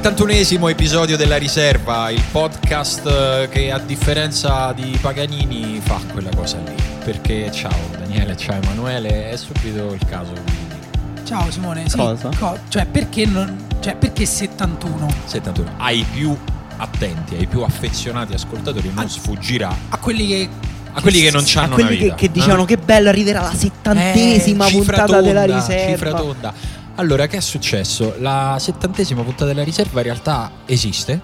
71esimo episodio della riserva, il podcast eh, che a differenza di Paganini fa quella cosa lì. Perché ciao Daniele, ciao Emanuele, è subito il caso Ciao Simone, sì, Cosa? co- cioè, perché non, cioè perché 71? 71. Ai più attenti, ai più affezionati ascoltatori non Ah. sfuggirà A quelli che a quelli che non sì, hanno a quelli una che, vita. che dicevano eh? che bello arriverà la settantesima Eh, puntata della tonda, riserva. Cifra tonda. Allora, che è successo? La settantesima puntata della riserva in realtà esiste,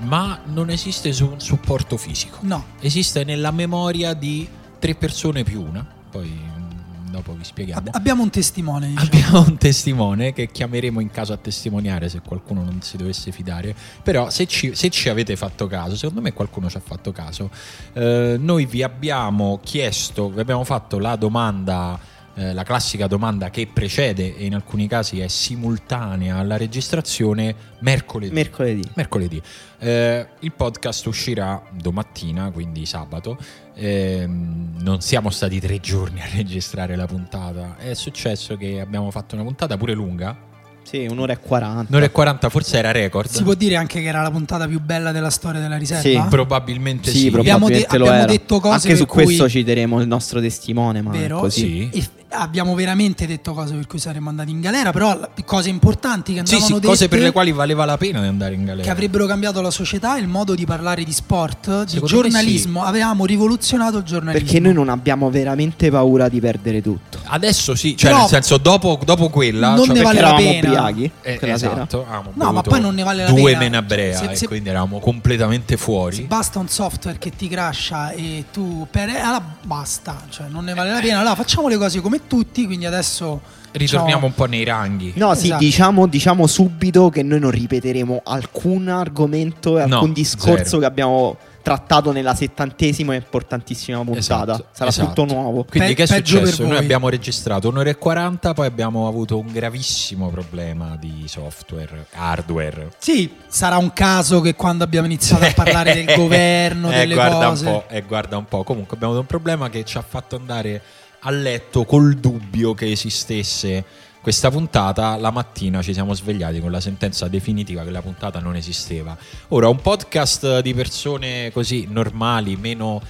ma non esiste su un supporto fisico. No, Esiste nella memoria di tre persone più una. Poi mm, dopo vi spieghiamo. ab- abbiamo un testimone. Diciamo. Abbiamo un testimone che chiameremo in caso a testimoniare se qualcuno non si dovesse fidare. Però se ci, se ci avete fatto caso, secondo me qualcuno ci ha fatto caso, eh, noi vi abbiamo chiesto, vi abbiamo fatto la domanda, eh, la classica domanda che precede e in alcuni casi è simultanea alla registrazione mercoledì. Mercoledì. Mercoledì. Eh, il podcast uscirà domattina, quindi sabato. Ehm, non siamo stati tre giorni a registrare la puntata. È successo che abbiamo fatto una puntata pure lunga. Sì, un'ora e quaranta. Un'ora e 40, forse era record. Si può dire anche che era la puntata più bella della storia della riserva? Sì, Probabilmente sì. Sì, Abbiamo de- probabilmente lo abbiamo era. detto cose Anche su cui- questo citeremo il nostro testimone, ma Vero? così. Sì. E abbiamo veramente detto cose per cui saremmo andati in galera, però cose importanti che Sì, andavano sì, cose dette, per le quali valeva la pena di andare in galera. che avrebbero cambiato la società, il modo di parlare di sport, di giornalismo. Avevamo rivoluzionato il giornalismo. Perché noi non abbiamo veramente paura di perdere tutto. Adesso sì, cioè Però- nel senso dopo, dopo quella... Non cioè, ne vale la pena. ubriachi Eh, esatto, No, ma poi non ne vale la due pena. menabrea Se- se- e quindi eravamo completamente fuori. Se basta un software che ti crasha e tu per allora basta, cioè non ne vale la pena. Allora facciamo le cose come tutti, quindi adesso Ritorniamo un po' nei ranghi. No, sì, Esatto. diciamo, diciamo subito che noi non ripeteremo alcun argomento e No, alcun discorso zero. che abbiamo trattato nella settantesima e importantissima puntata. Esatto, Sarà esatto. tutto nuovo. Quindi Pe- che è successo? Noi abbiamo registrato un'ora e 40, poi abbiamo avuto un gravissimo problema di software, hardware. Sì, sarà un caso che quando abbiamo iniziato a parlare del governo, Eh, delle guarda cose. Un po', eh, guarda un po'. Comunque abbiamo avuto un problema che ci ha fatto andare a letto col dubbio che esistesse questa puntata. La mattina ci siamo svegliati con la sentenza definitiva che la puntata non esisteva. Ora, un podcast di persone così normali, meno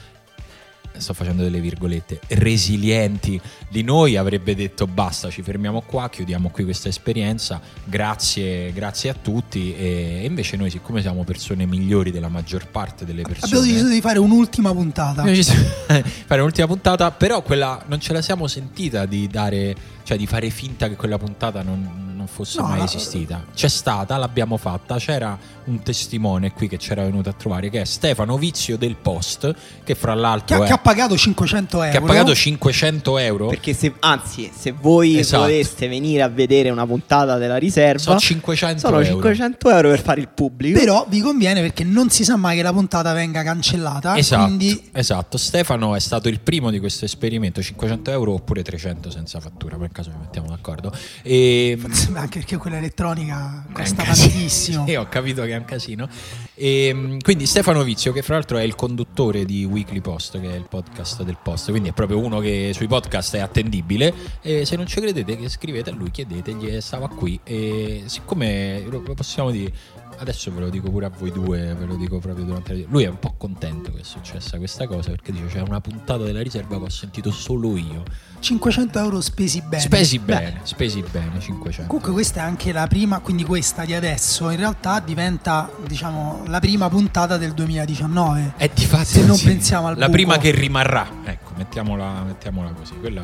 sto facendo delle virgolette, resilienti. Di noi avrebbe detto basta, ci fermiamo qua, chiudiamo qui questa esperienza, grazie, grazie a tutti. E invece noi siccome siamo persone migliori della maggior parte delle persone... Abbiamo deciso di fare un'ultima puntata. Abbiamo deciso di fare un'ultima puntata, però quella non ce la siamo sentita di dare, cioè di fare finta che quella puntata non, non fosse No, mai no. esistita. C'è stata, l'abbiamo fatta, c'era un testimone qui che c'era venuto a trovare che è Stefano Vizio del Post, che fra Che, l'altro ha- è, che ha pagato 500 euro. che ha pagato 500 euro. Perché se, anzi, se voi Esatto. voleste venire a vedere una puntata della riserva, Sono 500 sono euro. 500 euro per fare il pubblico. Però vi conviene perché non si sa mai che la puntata venga cancellata. Esatto, Quindi esatto, Stefano è stato il primo di questo esperimento, 500 euro oppure 300 senza fattura, per caso ci mettiamo d'accordo. E, anche perché quella elettronica costa tantissimo. Sì, ho capito che è un casino. E, quindi Stefano Vizio, che fra l'altro è il conduttore di Weekly Post, che è il podcast del Post, quindi è proprio uno che sui podcast è attendibile. E se non ci credete, che scrivete a lui, chiedetegli, stava qui. E siccome lo possiamo dire, adesso ve lo dico pure a voi due, ve lo dico proprio durante la... Lui è un po' contento che è successa questa cosa perché dice c'è una puntata della riserva che ho sentito solo io. 500 euro spesi bene. Spesi Beh, bene, spesi bene, 500. Comunque questa è anche la prima, quindi questa di adesso in realtà diventa diciamo la prima puntata del 2019. È di fatto Se non sì. pensiamo al La buco. prima che rimarrà, ecco, mettiamola, mettiamola così. Quella...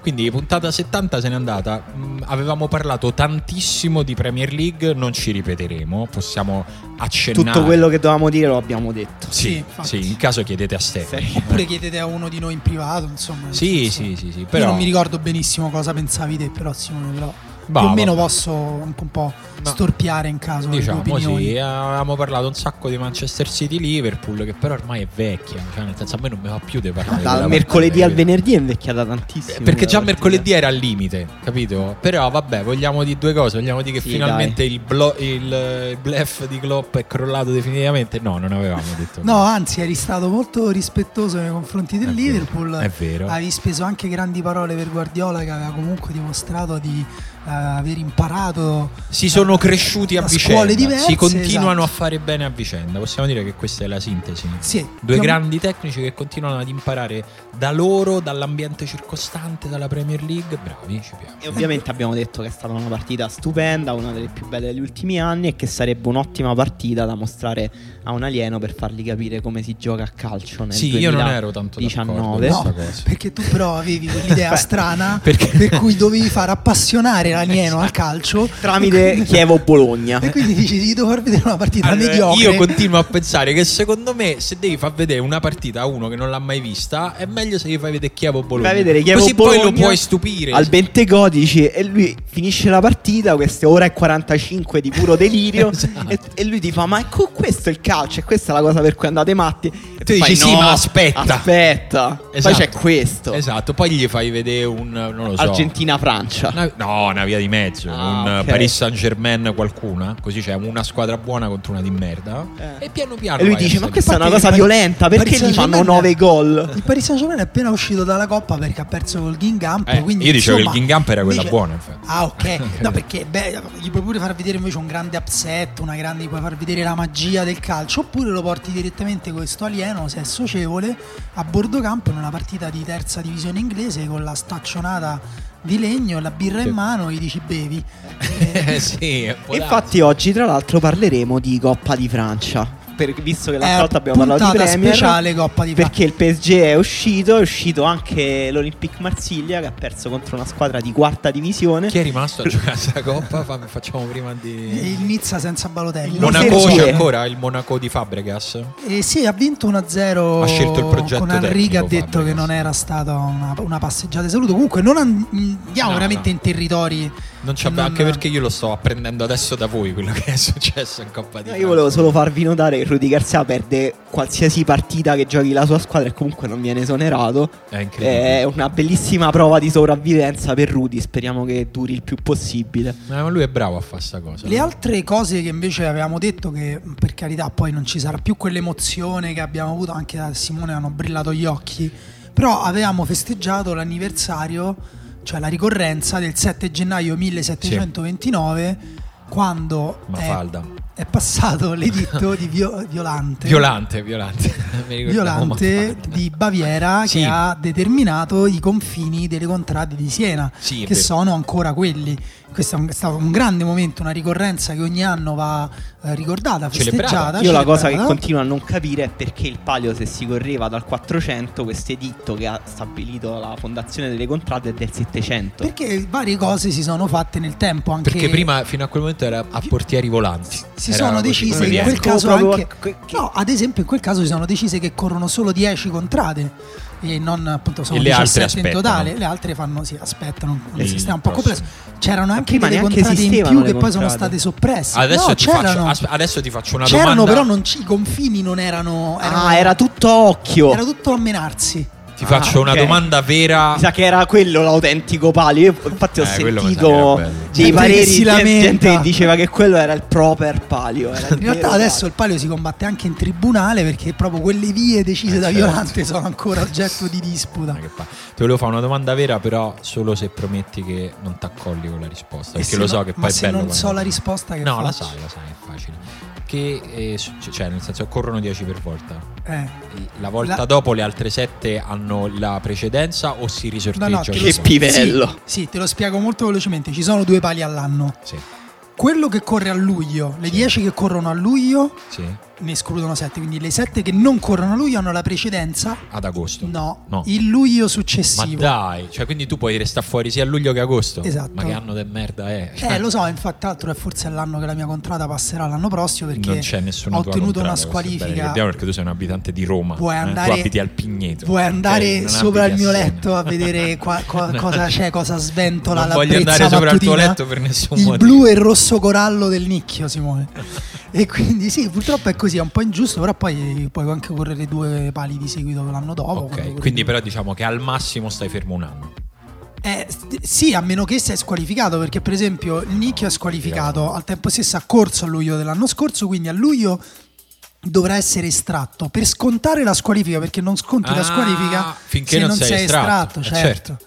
Quindi puntata 70 se n'è andata. Mm, avevamo parlato tantissimo di Premier League, non ci ripeteremo, possiamo accennare. Tutto quello che dovevamo dire lo abbiamo detto. Sì, Sì, sì, in caso chiedete a Stefano. Oppure chiedete a uno di noi in privato, insomma. Sì, sì, sì, sì, Io però non mi ricordo benissimo cosa pensavi te, però Simone, però Bah, più o meno vabbè. posso anche un po' Ma- storpiare in caso Diciamo opinioni. sì, avevamo parlato un sacco di Manchester City Liverpool, che però ormai è vecchia, cioè nel senso a me non mi va più di parlare Dal mercoledì al partita. venerdì è invecchiata tantissimo. Perché già quella mercoledì era al limite, capito? Però vabbè, vogliamo di due cose. Vogliamo dire che Sì, finalmente il, blo- il, bluff di Klopp è crollato definitivamente? No, non avevamo detto. No, anzi, eri stato molto rispettoso nei confronti del È vero, Liverpool. è vero. Avevi speso anche grandi parole per Guardiola che aveva comunque dimostrato di aver imparato Si sono cresciuti a da vicenda, scuole diverse, si continuano esatto. a fare bene a vicenda. Possiamo dire che questa è la sintesi. Sì, Due grandi tecnici che continuano ad imparare da loro, dall'ambiente circostante, dalla Premier League. Bravi, ci piace. E ovviamente abbiamo detto che è stata una partita stupenda, una delle più belle degli ultimi anni e che sarebbe un'ottima partita da mostrare a un alieno per fargli capire come si gioca a calcio nel Sì, io non ero tanto 2019. d'accordo. No, questa cosa. perché tu però avevi quell'idea strana perché- per cui dovevi far appassionare l'alieno al calcio Tramite Chievo-Bologna. e quindi dici ti devo far vedere una partita Allora, mediocre. io continuo a pensare che secondo me se devi far vedere una partita a uno che non l'ha mai vista è meglio se gli fai vedere Chievo Bologna. Fai vedere Chievo Così poi lo Bologna puoi stupire. Al Bentecodici e lui finisce la partita, queste ore e 45 di puro delirio Esatto. e, e lui ti fa ma ecco, questo è il calcio e questa è la cosa per cui andate matti. E Tu fai, dici, sì, "No, ma aspetta." Aspetta. Poi Esatto. c'è questo. Esatto, poi gli fai vedere un non lo so. Argentina-Francia. Una- no, una via di mezzo, Ah, un ok. Paris Saint Germain qualcuna, così c'è una squadra buona contro una di merda Eh. e piano piano E lui dice ma questa è una cosa Paris- violenta, perché gli fanno Saint-Germain- 9 gol? Il Paris Saint Germain è appena uscito dalla coppa perché ha perso col Gingamp. Eh, quindi, io dicevo che il insomma, Gingamp era quella invece- buona, infatti. Ah, ok. No, perché beh, gli puoi pure far vedere invece un grande upset, una grande, gli puoi far vedere la magia del calcio, oppure lo porti direttamente con questo alieno, se è socievole, a bordo campo in una partita di terza divisione inglese con la staccionata di legno la birra in mano, gli dici bevi. Eh, sì, infatti oggi tra l'altro parleremo di Coppa di Francia. Per- visto che l'altra volta abbiamo parlato di Premier speciale Coppa di perché il PSG è uscito, è uscito anche l'Olympique Marsiglia che ha perso contro una squadra di quarta divisione. Chi è rimasto a giocare questa coppa? Fammi- Facciamo prima di Il Nizza senza Balotelli. Monaco Monaco c'è ancora il Monaco di Fabregas? Eh sì, ha vinto 1-0 Ha scelto il progetto con Enrique ha detto Fabregas. che non era stata una, una passeggiata di saluto. Comunque non andiamo No, veramente no. in territori. Non che c'è non- anche perché io lo sto apprendendo adesso da voi quello che è successo in Coppa di No. Io volevo solo farvi notare che Rudy Garcia perde qualsiasi partita che giochi la sua squadra e comunque non viene esonerato. È incredibile. È una bellissima prova di sopravvivenza per Rudy. Speriamo che duri il più possibile. Eh, ma lui è bravo a fare sta cosa. Le altre cose che invece avevamo detto che per carità poi non ci sarà più quell'emozione che abbiamo avuto anche da Simone hanno brillato gli occhi, però avevamo festeggiato l'anniversario, cioè la ricorrenza del 7 gennaio 1729 quando è, Mafalda. è passato l'editto di Vio- Violante. Violante, violante. Violante di Baviera Sì. che ha determinato i confini delle contrade di Siena, Sì, è che sono ancora quelli. Questo è un- è stato un grande momento, una ricorrenza che ogni anno va eh, ricordata, Celebrata. festeggiata. Io la cosa che celebrata. continuo a non capire è perché il palio, se si correva dal 400, questo editto che ha stabilito la fondazione delle contrade è del 700. Perché varie cose si sono fatte nel tempo anche Perché prima, fino a quel momento, era a portieri volanti. si Era sono decise in quel caso anche no, ad esempio in quel caso si sono decise che corrono solo 10 contrade e non appunto sono E le altre 17 in aspettano. totale le altre fanno sì aspettano un Il sistema un po' complesso c'erano anche prima delle neanche contrade in più che poi sono state soppresse Adesso, no, ti c'erano faccio, as- adesso ti faccio una c'erano domanda. però non i confini non erano, erano Ah, era tutto occhio. era tutto a menarsi Ti faccio Ah, una domanda vera. Mi sa che era quello l'autentico palio. Io infatti ho Eh, sentito che dei Gente che pareri si lamenta. gente che diceva che quello era il proper palio. in realtà adesso palio. il palio si combatte anche in tribunale perché proprio quelle vie decise Eh, da certo. Violante sono ancora oggetto di disputa Ah, che Ti volevo fare una domanda vera, però solo se prometti che non t'accolli con la risposta. E Perché se lo no- so che ma poi è se bello non quando- so la risposta che No, la faccio? sai, la sai, è facile. Che eh, cioè, nel senso, corrono 10 per volta. Eh. La volta La- dopo le altre 7 hanno la precedenza o si No, risorteggia? no, lo Che pivello. Sì, sì, te lo spiego molto velocemente. Ci sono due pali all'anno. Sì, Quello che corre a luglio, le 10 che corrono a luglio sì. Ne escludono 7, quindi le 7 che non corrono a luglio hanno la precedenza. Ad agosto. No, No. il luglio Ma successivo. dai, cioè quindi tu puoi restare fuori sia a luglio che agosto? Esatto. Ma che anno di merda è? Cioè, Eh, lo so, infatti, tra l'altro è forse l'anno che la mia contrada passerà l'anno prossimo perché non c'è nessuna ho ottenuto una squalifica. ricordiamo perché tu sei un abitante di Roma. Vuoi eh? andare, Tu abiti al Pigneto. vuoi andare ok? Non sopra il mio letto a vedere qua- qua- cosa c'è, cosa sventola Non la voglio andare sopra il tuo mattutina? letto per nessun il motivo. blu e il rosso corallo del nicchio Simone e quindi sì purtroppo è così è un po' ingiusto però poi puoi anche correre due pali di seguito l'anno dopo Ok, quindi però diciamo che al massimo stai fermo un anno. Eh, sì a meno che sei squalificato perché per esempio nicchio è squalificato al tempo stesso ha corso a luglio dell'anno scorso quindi a luglio dovrà essere estratto per scontare la squalifica perché non sconti la Ah, squalifica finché se non sei estratto. Eh, certo. certo.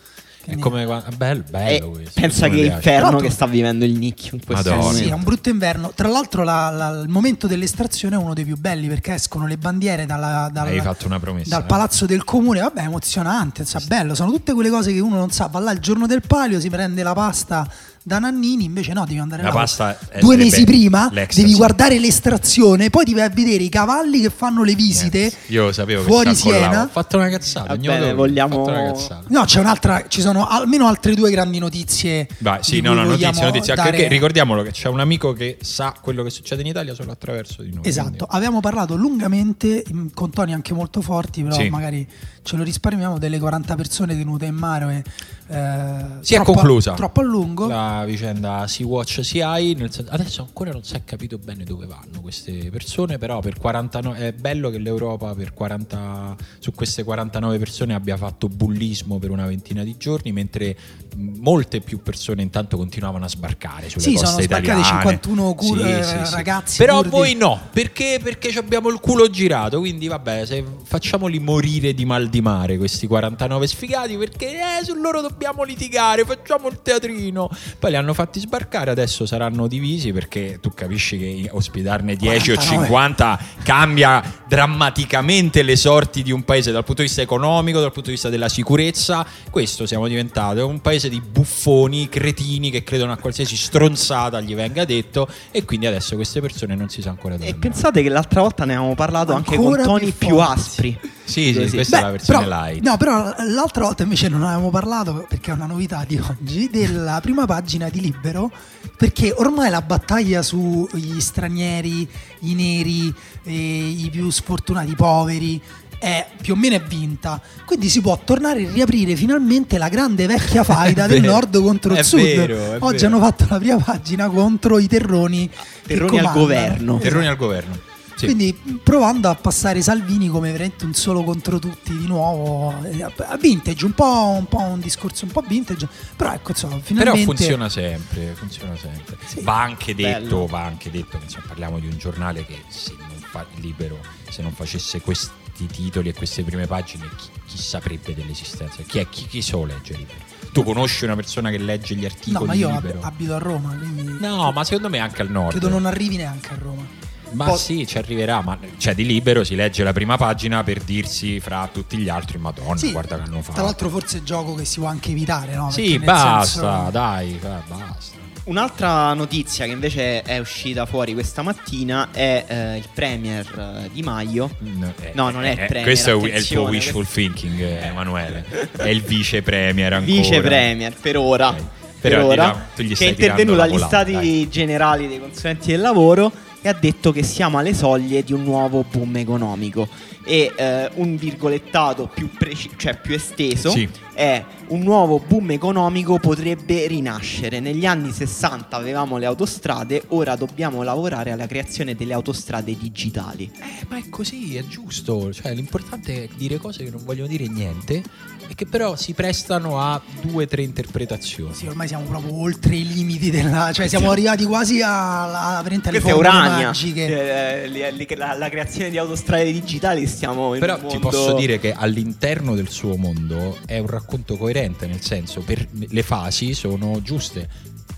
Quindi- come qua- bello, bello E questo. pensa che inferno che sta vivendo il Nick in questo Madonna. Sì, è momento. un brutto inverno. Tra l'altro, la- la- il momento dell'estrazione è uno dei più belli perché escono le bandiere dalla- dal, Hai fatto una promessa. dal eh. palazzo del comune. Vabbè, emozionante, sa, bello. Sono tutte quelle cose che uno non sa. Va là il giorno del palio, si prende la pasta da Nannini. Invece, no, devi andare La là. pasta è- Due è mesi prima devi guardare l'estrazione, poi ti vai a vedere i cavalli che fanno le visite. Niente. Io sapevo fuori che. Siena. Ho fatto una cazzata. Va ognuno bene, dove- vogliamo- Ho fatto una cazzata. No, c'è un'altra. Ci sono almeno altre due grandi notizie. Vai, sì, no, no, notizie, notizie. Anche dare- perché ricordiamolo che c'è un amico che sa quello che succede in Italia solo attraverso di noi. Esatto, quindi- abbiamo parlato lungamente, in- con toni anche molto forti, però Sì. magari ce lo risparmiamo delle 40 persone tenute in mare. eh, Si è troppo- conclusa Troppo a lungo. la vicenda Sea-Watch CI. nel senso- adesso ancora non si è capito bene dove vanno queste persone, però per 49 è bello che l'Europa per 40, su queste 49 persone abbia fatto bullismo per una ventina di giorni, mentre molte più persone intanto continuavano a sbarcare sulle Sì, coste sono sbarcati italiane. 51 cur- Sì, sì, sì. ragazzi Però curdi. voi no, perché? Perché ci abbiamo il culo girato, quindi vabbè, se facciamoli morire di mal di mare questi 49 sfigati perché eh, su loro dobbiamo litigare, facciamo il teatrino. Poi li hanno fatti sbarcare, adesso saranno divisi perché tu capisci che ospitarne 10 o 49. 50 cambia drammaticamente le sorti di un paese dal punto di vista economico, dal punto di vista della sicurezza. Questo siamo diventati un paese di buffoni, cretini che credono a qualsiasi stronzata gli venga detto e quindi adesso queste persone non si sa ancora dove E andare. pensate che l'altra volta ne avevamo parlato anche con Ancora toni più più aspri. Sì, sì, questa è la Beh, versione però- light. No, però l'altra volta invece non avevamo parlato, perché è una novità di oggi, della prima pagina di Libero, perché ormai la battaglia sugli stranieri, i neri, eh, i più sfortunati, i poveri, è più o meno è vinta. Quindi si può tornare a riaprire finalmente la grande vecchia faida del vero, nord contro è il sud. vero, è Oggi vero. hanno fatto la prima pagina contro i terroni. Terroni al comandano. governo. Terroni al governo. Sì. Quindi provando a passare Salvini come veramente un solo contro tutti di nuovo, eh, a vintage, un po', un po' un discorso un po' vintage, però ecco insomma, Però finalmente... funziona sempre, funziona sempre. Sì. Va anche detto, Bello. va anche detto che insomma, parliamo di un giornale che se non fa libero, se non facesse questi titoli e queste prime pagine, chi, chi saprebbe dell'esistenza? Chi è chi, chi so legge libero? Tu conosci una persona che legge gli articoli No, ma io libero? abito a Roma, quindi no, ma secondo me anche al nord. credo non arrivi neanche a Roma. Ma Po- sì, ci arriverà, ma cioè di libero si legge la prima pagina per dirsi fra tutti gli altri, madonna, Sì, guarda che hanno fatto. Tra l'altro forse è gioco che si può anche evitare, no? Perché Sì, basta, senso- dai, fa- basta. Un'altra notizia che invece è uscita fuori questa mattina è eh, il premier eh, Di Maio. No, eh, No, non è il premier, Questo è, il tuo wishful questo- thinking, eh, Emanuele. È il vice premier ancora. Vice premier per ora. Ok. Per Però, ora tu gli che è intervenuto agli stati dai. generali dei consulenti del lavoro e ha detto che siamo alle soglie di un nuovo boom economico e eh, un virgolettato più, preci- cioè più esteso Sì. è un nuovo boom economico potrebbe rinascere. Negli anni 60 avevamo le autostrade, ora dobbiamo lavorare alla creazione delle autostrade digitali. Eh, ma è così, è giusto. Cioè, l'importante è dire cose che non vogliono dire niente e che però si prestano a due o tre interpretazioni. Sì, ormai siamo proprio oltre i limiti della... cioè siamo arrivati quasi alla, veramente alle Questa è formule Urania, magiche. Eh, li- li- la, la creazione di autostrade digitali stiamo in Però un ti mondo- posso dire che all'interno del suo mondo è un racconto coerente, nel senso per le fasi sono giuste.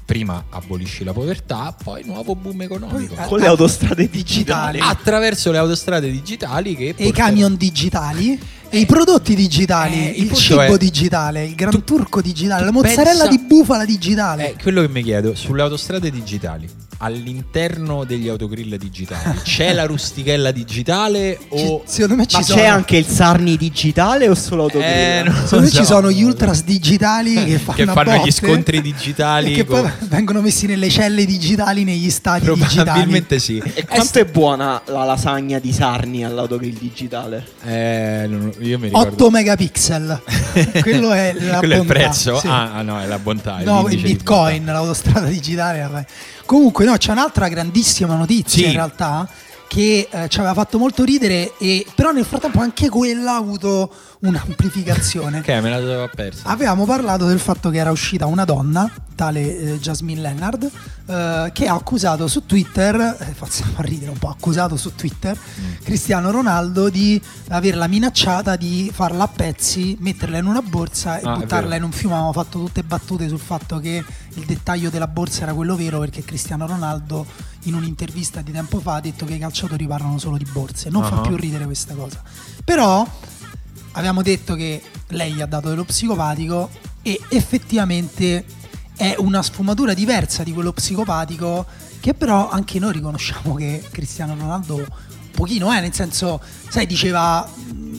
Prima abolisci la povertà, poi nuovo boom economico. Poi, con le autostrade digitali. Attraverso le autostrade digitali che e i portano- camion digitali e i prodotti digitali, eh, il il cibo è- digitale, il gran tu- turco digitale, la mozzarella pensa- di bufala digitale. È quello che mi chiedo, sulle autostrade digitali, all'interno degli autogrill digitali, c'è la rustichella digitale o... Ci- secondo me ci Ma sono c'è anche il Sarni digitale o solo autogrill? Eh, no. secondo me ci so. sono gli ultras digitali che fanno, Che fanno gli botte scontri digitali e che poi con- vengono messi nelle celle digitali negli stati digitali. Probabilmente sì. E quanto è buona la lasagna di Sarni all'autogrill digitale? Eh, non- io mi ricordo... 8 megapixel. Quello è la Quello è il bontà, prezzo? sì. Ah, ah, no, è la bontà. No, il bitcoin, l'autostrada digitale. Comunque, no, c'è un'altra grandissima notizia Sì. in realtà. Che eh, ci aveva fatto molto ridere, e, però nel frattempo anche quella ha avuto un'amplificazione. Che me la sono persa. Avevamo parlato del fatto che era uscita una donna, tale eh, Jasmine Leonard, eh, che ha accusato su Twitter, eh, forse fa ridere un po', accusato su Twitter Mm. Cristiano Ronaldo di averla minacciata di farla a pezzi, metterla in una borsa e Ah, buttarla in un fiume. Avevamo fatto tutte battute sul fatto che il dettaglio della borsa era quello vero perché Cristiano Ronaldo in un'intervista di tempo fa ha detto che i calciatori parlano solo di borse. Non fa Ah. più ridere questa cosa. Però abbiamo detto che lei gli ha dato dello psicopatico e effettivamente è una sfumatura diversa di quello psicopatico che però anche noi riconosciamo che Cristiano Ronaldo un pochino è, nel senso, sai, diceva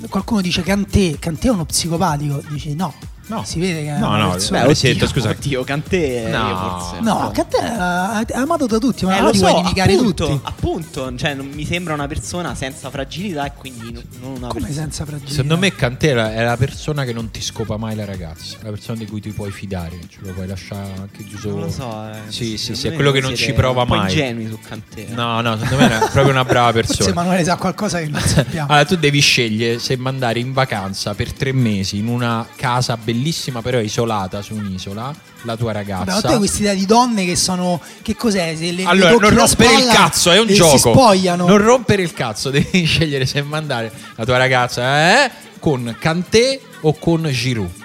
qualcuno dice Cantè, Cantè è uno psicopatico, dici no. No. Si vede che è No, una no, persona- beh, Presidente, scusa. Oddio, Cantè No. io forse. No, Cantè è amato da tutti, ma Eh, lo so, vuoi indicare appunto, tutti. appunto, cioè non mi sembra una persona senza fragilità e quindi non- una Come persona. senza fragilità? Secondo me Cantera è la persona che non ti scopa mai la ragazza, la persona di cui ti puoi fidare, ce lo puoi lasciare anche chiuso. Non lo so. eh, Sì, sì, sì, è quello che non ci prova un po' mai. ingenui su Cantè. No, no, secondo me è proprio una brava Forse persona. Emanuele sa qualcosa che non sappiamo. Allora, tu devi scegliere se mandare in vacanza per tre mesi in una casa bellissima, però isolata su un'isola, la tua ragazza. ma hai questa idea di donne che sono. Che cos'è? Se le, le Allora, tocchi non rompere il cazzo, è un gioco. Si spogliano. Non rompere il cazzo, devi scegliere se mandare la tua ragazza eh, con Kanté o con Giroud.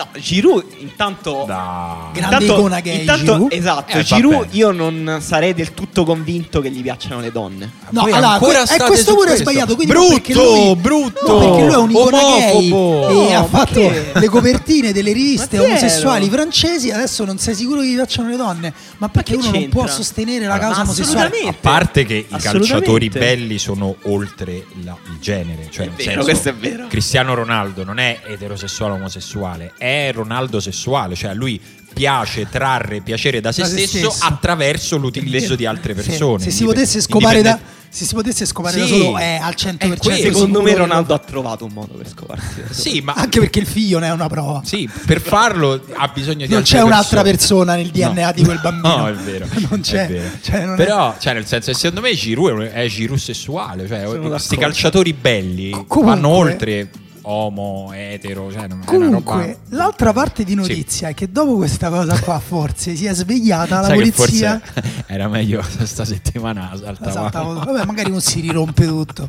No, Giroud intanto Da. Grande icona che è intanto, Giroud. Esatto, Eh, Giroud io non sarei del tutto convinto che gli piacciono le donne. No, Voi allora, que- eh, questo su pure è questo? sbagliato. Quindi Brutto, lui, brutto, no, perché lui è un icona gay omofobo. e ha fatto perché? le copertine delle riviste Ma omosessuali francesi. Adesso non sei sicuro che gli piacciono le donne, ma perché che uno non c'entra? può sostenere la Ma causa omosessuale. A parte che i calciatori belli sono oltre la- il genere, cioè È vero, senso, questo è vero. Cristiano Ronaldo non è eterosessuale omosessuale, è Ronaldo sessuale, cioè a lui piace trarre piacere da se, Da se stesso, stesso. attraverso l'utilizzo di altre persone. se si potesse scopare da, se si potesse scopare da Sì. solo è al 100% È quello. Secondo me Ronaldo ha trovato un modo per scoparsi. da. Sì, ma anche perché il figlio ne è una prova. sì, per farlo ha bisogno di non altre c'è un'altra persona nel DNA No. di quel bambino. No, è vero. non c'è. è vero. Cioè, non è- Però, cioè, nel senso, secondo me Giroud è, è Giroud sessuale. Cioè, questi calciatori belli Comunque- vanno oltre homo, etero. Cioè, non- è una roba. Comunque, l'altra parte di notizia è che dopo questa cosa qua, forse si è svegliata la Sai polizia. era meglio sta settimana saltava. Vabbè, magari non si rirompe tutto.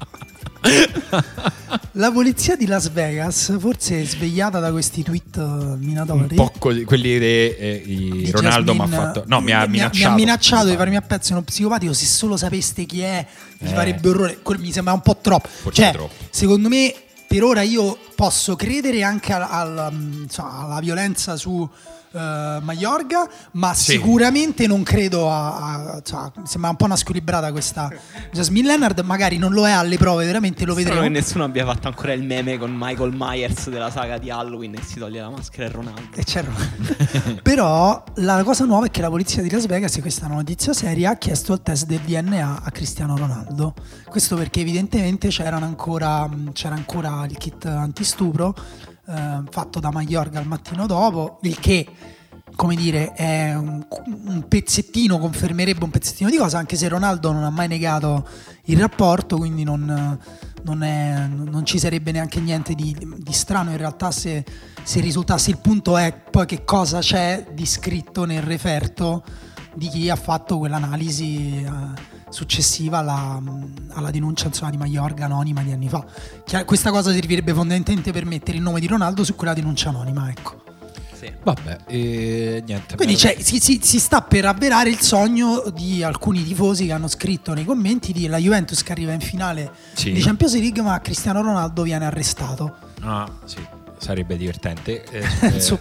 La polizia di Las Vegas forse è svegliata da questi tweet eh, Un minatori. po' così, quelli di eh, di Ronaldo mi ha fatto. No, mi ha mi minacciato. mi ha minacciato di farmi a pezzi uno psicopatico. Se solo sapeste chi è, mi Eh. farebbe orrore. Mi sembra un po' troppo. Forse cioè, troppo. secondo me, per ora io posso credere anche al- al- insomma, alla violenza su. Eh, Maiorga, ma Sì. sicuramente non credo a, a- insomma, sembra un po' una squilibrata questa Jasmine Leonard. Magari non lo è alle prove, veramente lo vedremo. che nessuno abbia fatto ancora il meme con Michael Myers della saga di Halloween e si toglie la maschera e Ronaldo. E c'era- Però la cosa nuova è che la polizia di Las Vegas, e questa è una notizia seria, ha chiesto il test del DNA a Cristiano Ronaldo. Questo perché evidentemente c'erano ancora, c'era ancora il kit antistupro eh, fatto da Maiorga il mattino dopo, il che come dire, è un, un pezzettino, confermerebbe un pezzettino di cosa, anche se Ronaldo non ha mai negato il rapporto, quindi non, non è- non ci sarebbe neanche niente di, di strano in realtà se, se risultasse. Il punto è poi che cosa c'è di scritto nel referto di chi ha fatto quell'analisi eh, successiva alla, alla denuncia insomma, di Maiorga anonima di anni fa. Chiar- Questa cosa servirebbe fondamentalmente per mettere il nome di Ronaldo su quella denuncia anonima, ecco. Sì. Vabbè, e niente. Quindi c'è- si, si- si sta per avverare il sogno di alcuni tifosi che hanno scritto nei commenti di la Juventus che arriva in finale Sì. di Champions League ma Cristiano Ronaldo viene arrestato. Ah, sì, sarebbe divertente. Eh, eh, Su-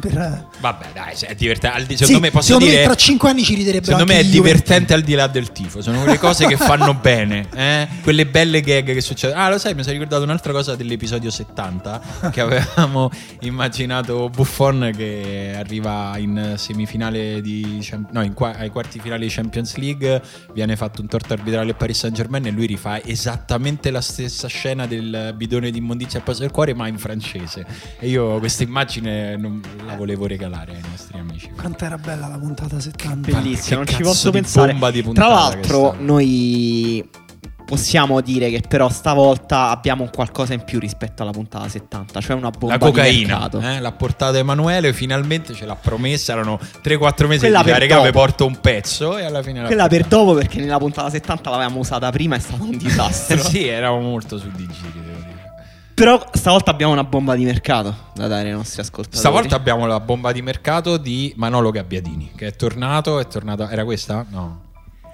per- vabbè, dai, è divertente. Al di- secondo Sì, me posso secondo me dire. tra 5 anni ci riderebbero Secondo me è divertente al di là del tifo. Sono quelle cose che fanno bene, eh? quelle belle gag che succedono. Ah, lo sai, mi sono ricordato un'altra cosa dell'episodio 70 che avevamo immaginato Buffon che arriva in semifinale di no, in qua- ai quarti finali di Champions League, viene fatto un torto arbitrale a Paris Saint-Germain e lui rifà esattamente la stessa scena del bidone di immondizia al passo del cuore, ma in francese. Classe. E io questa immagine non la volevo regalare ai nostri amici. Quanto era bella la puntata 70. Bellissimo, non ci posso di pensare. bomba di Tra puntata è l'altro, noi possiamo dire che però stavolta abbiamo un qualcosa in più rispetto alla puntata 70, cioè una bomba La cocaina eh, l'ha portata Emanuele, finalmente ce l'ha promessa. Erano 3-4 mesi Quella che per regà, vi dopo." porto un pezzo. E alla fine Quella per portata. dopo perché nella puntata 70 l'avevamo usata prima è stato un disastro. sì, eravamo molto su di giri. Però stavolta abbiamo una bomba di mercato da dare ai nostri ascoltatori. Stavolta abbiamo la bomba di mercato di Manolo Gabbiadini, che è tornato, è tornato. Era questa? No.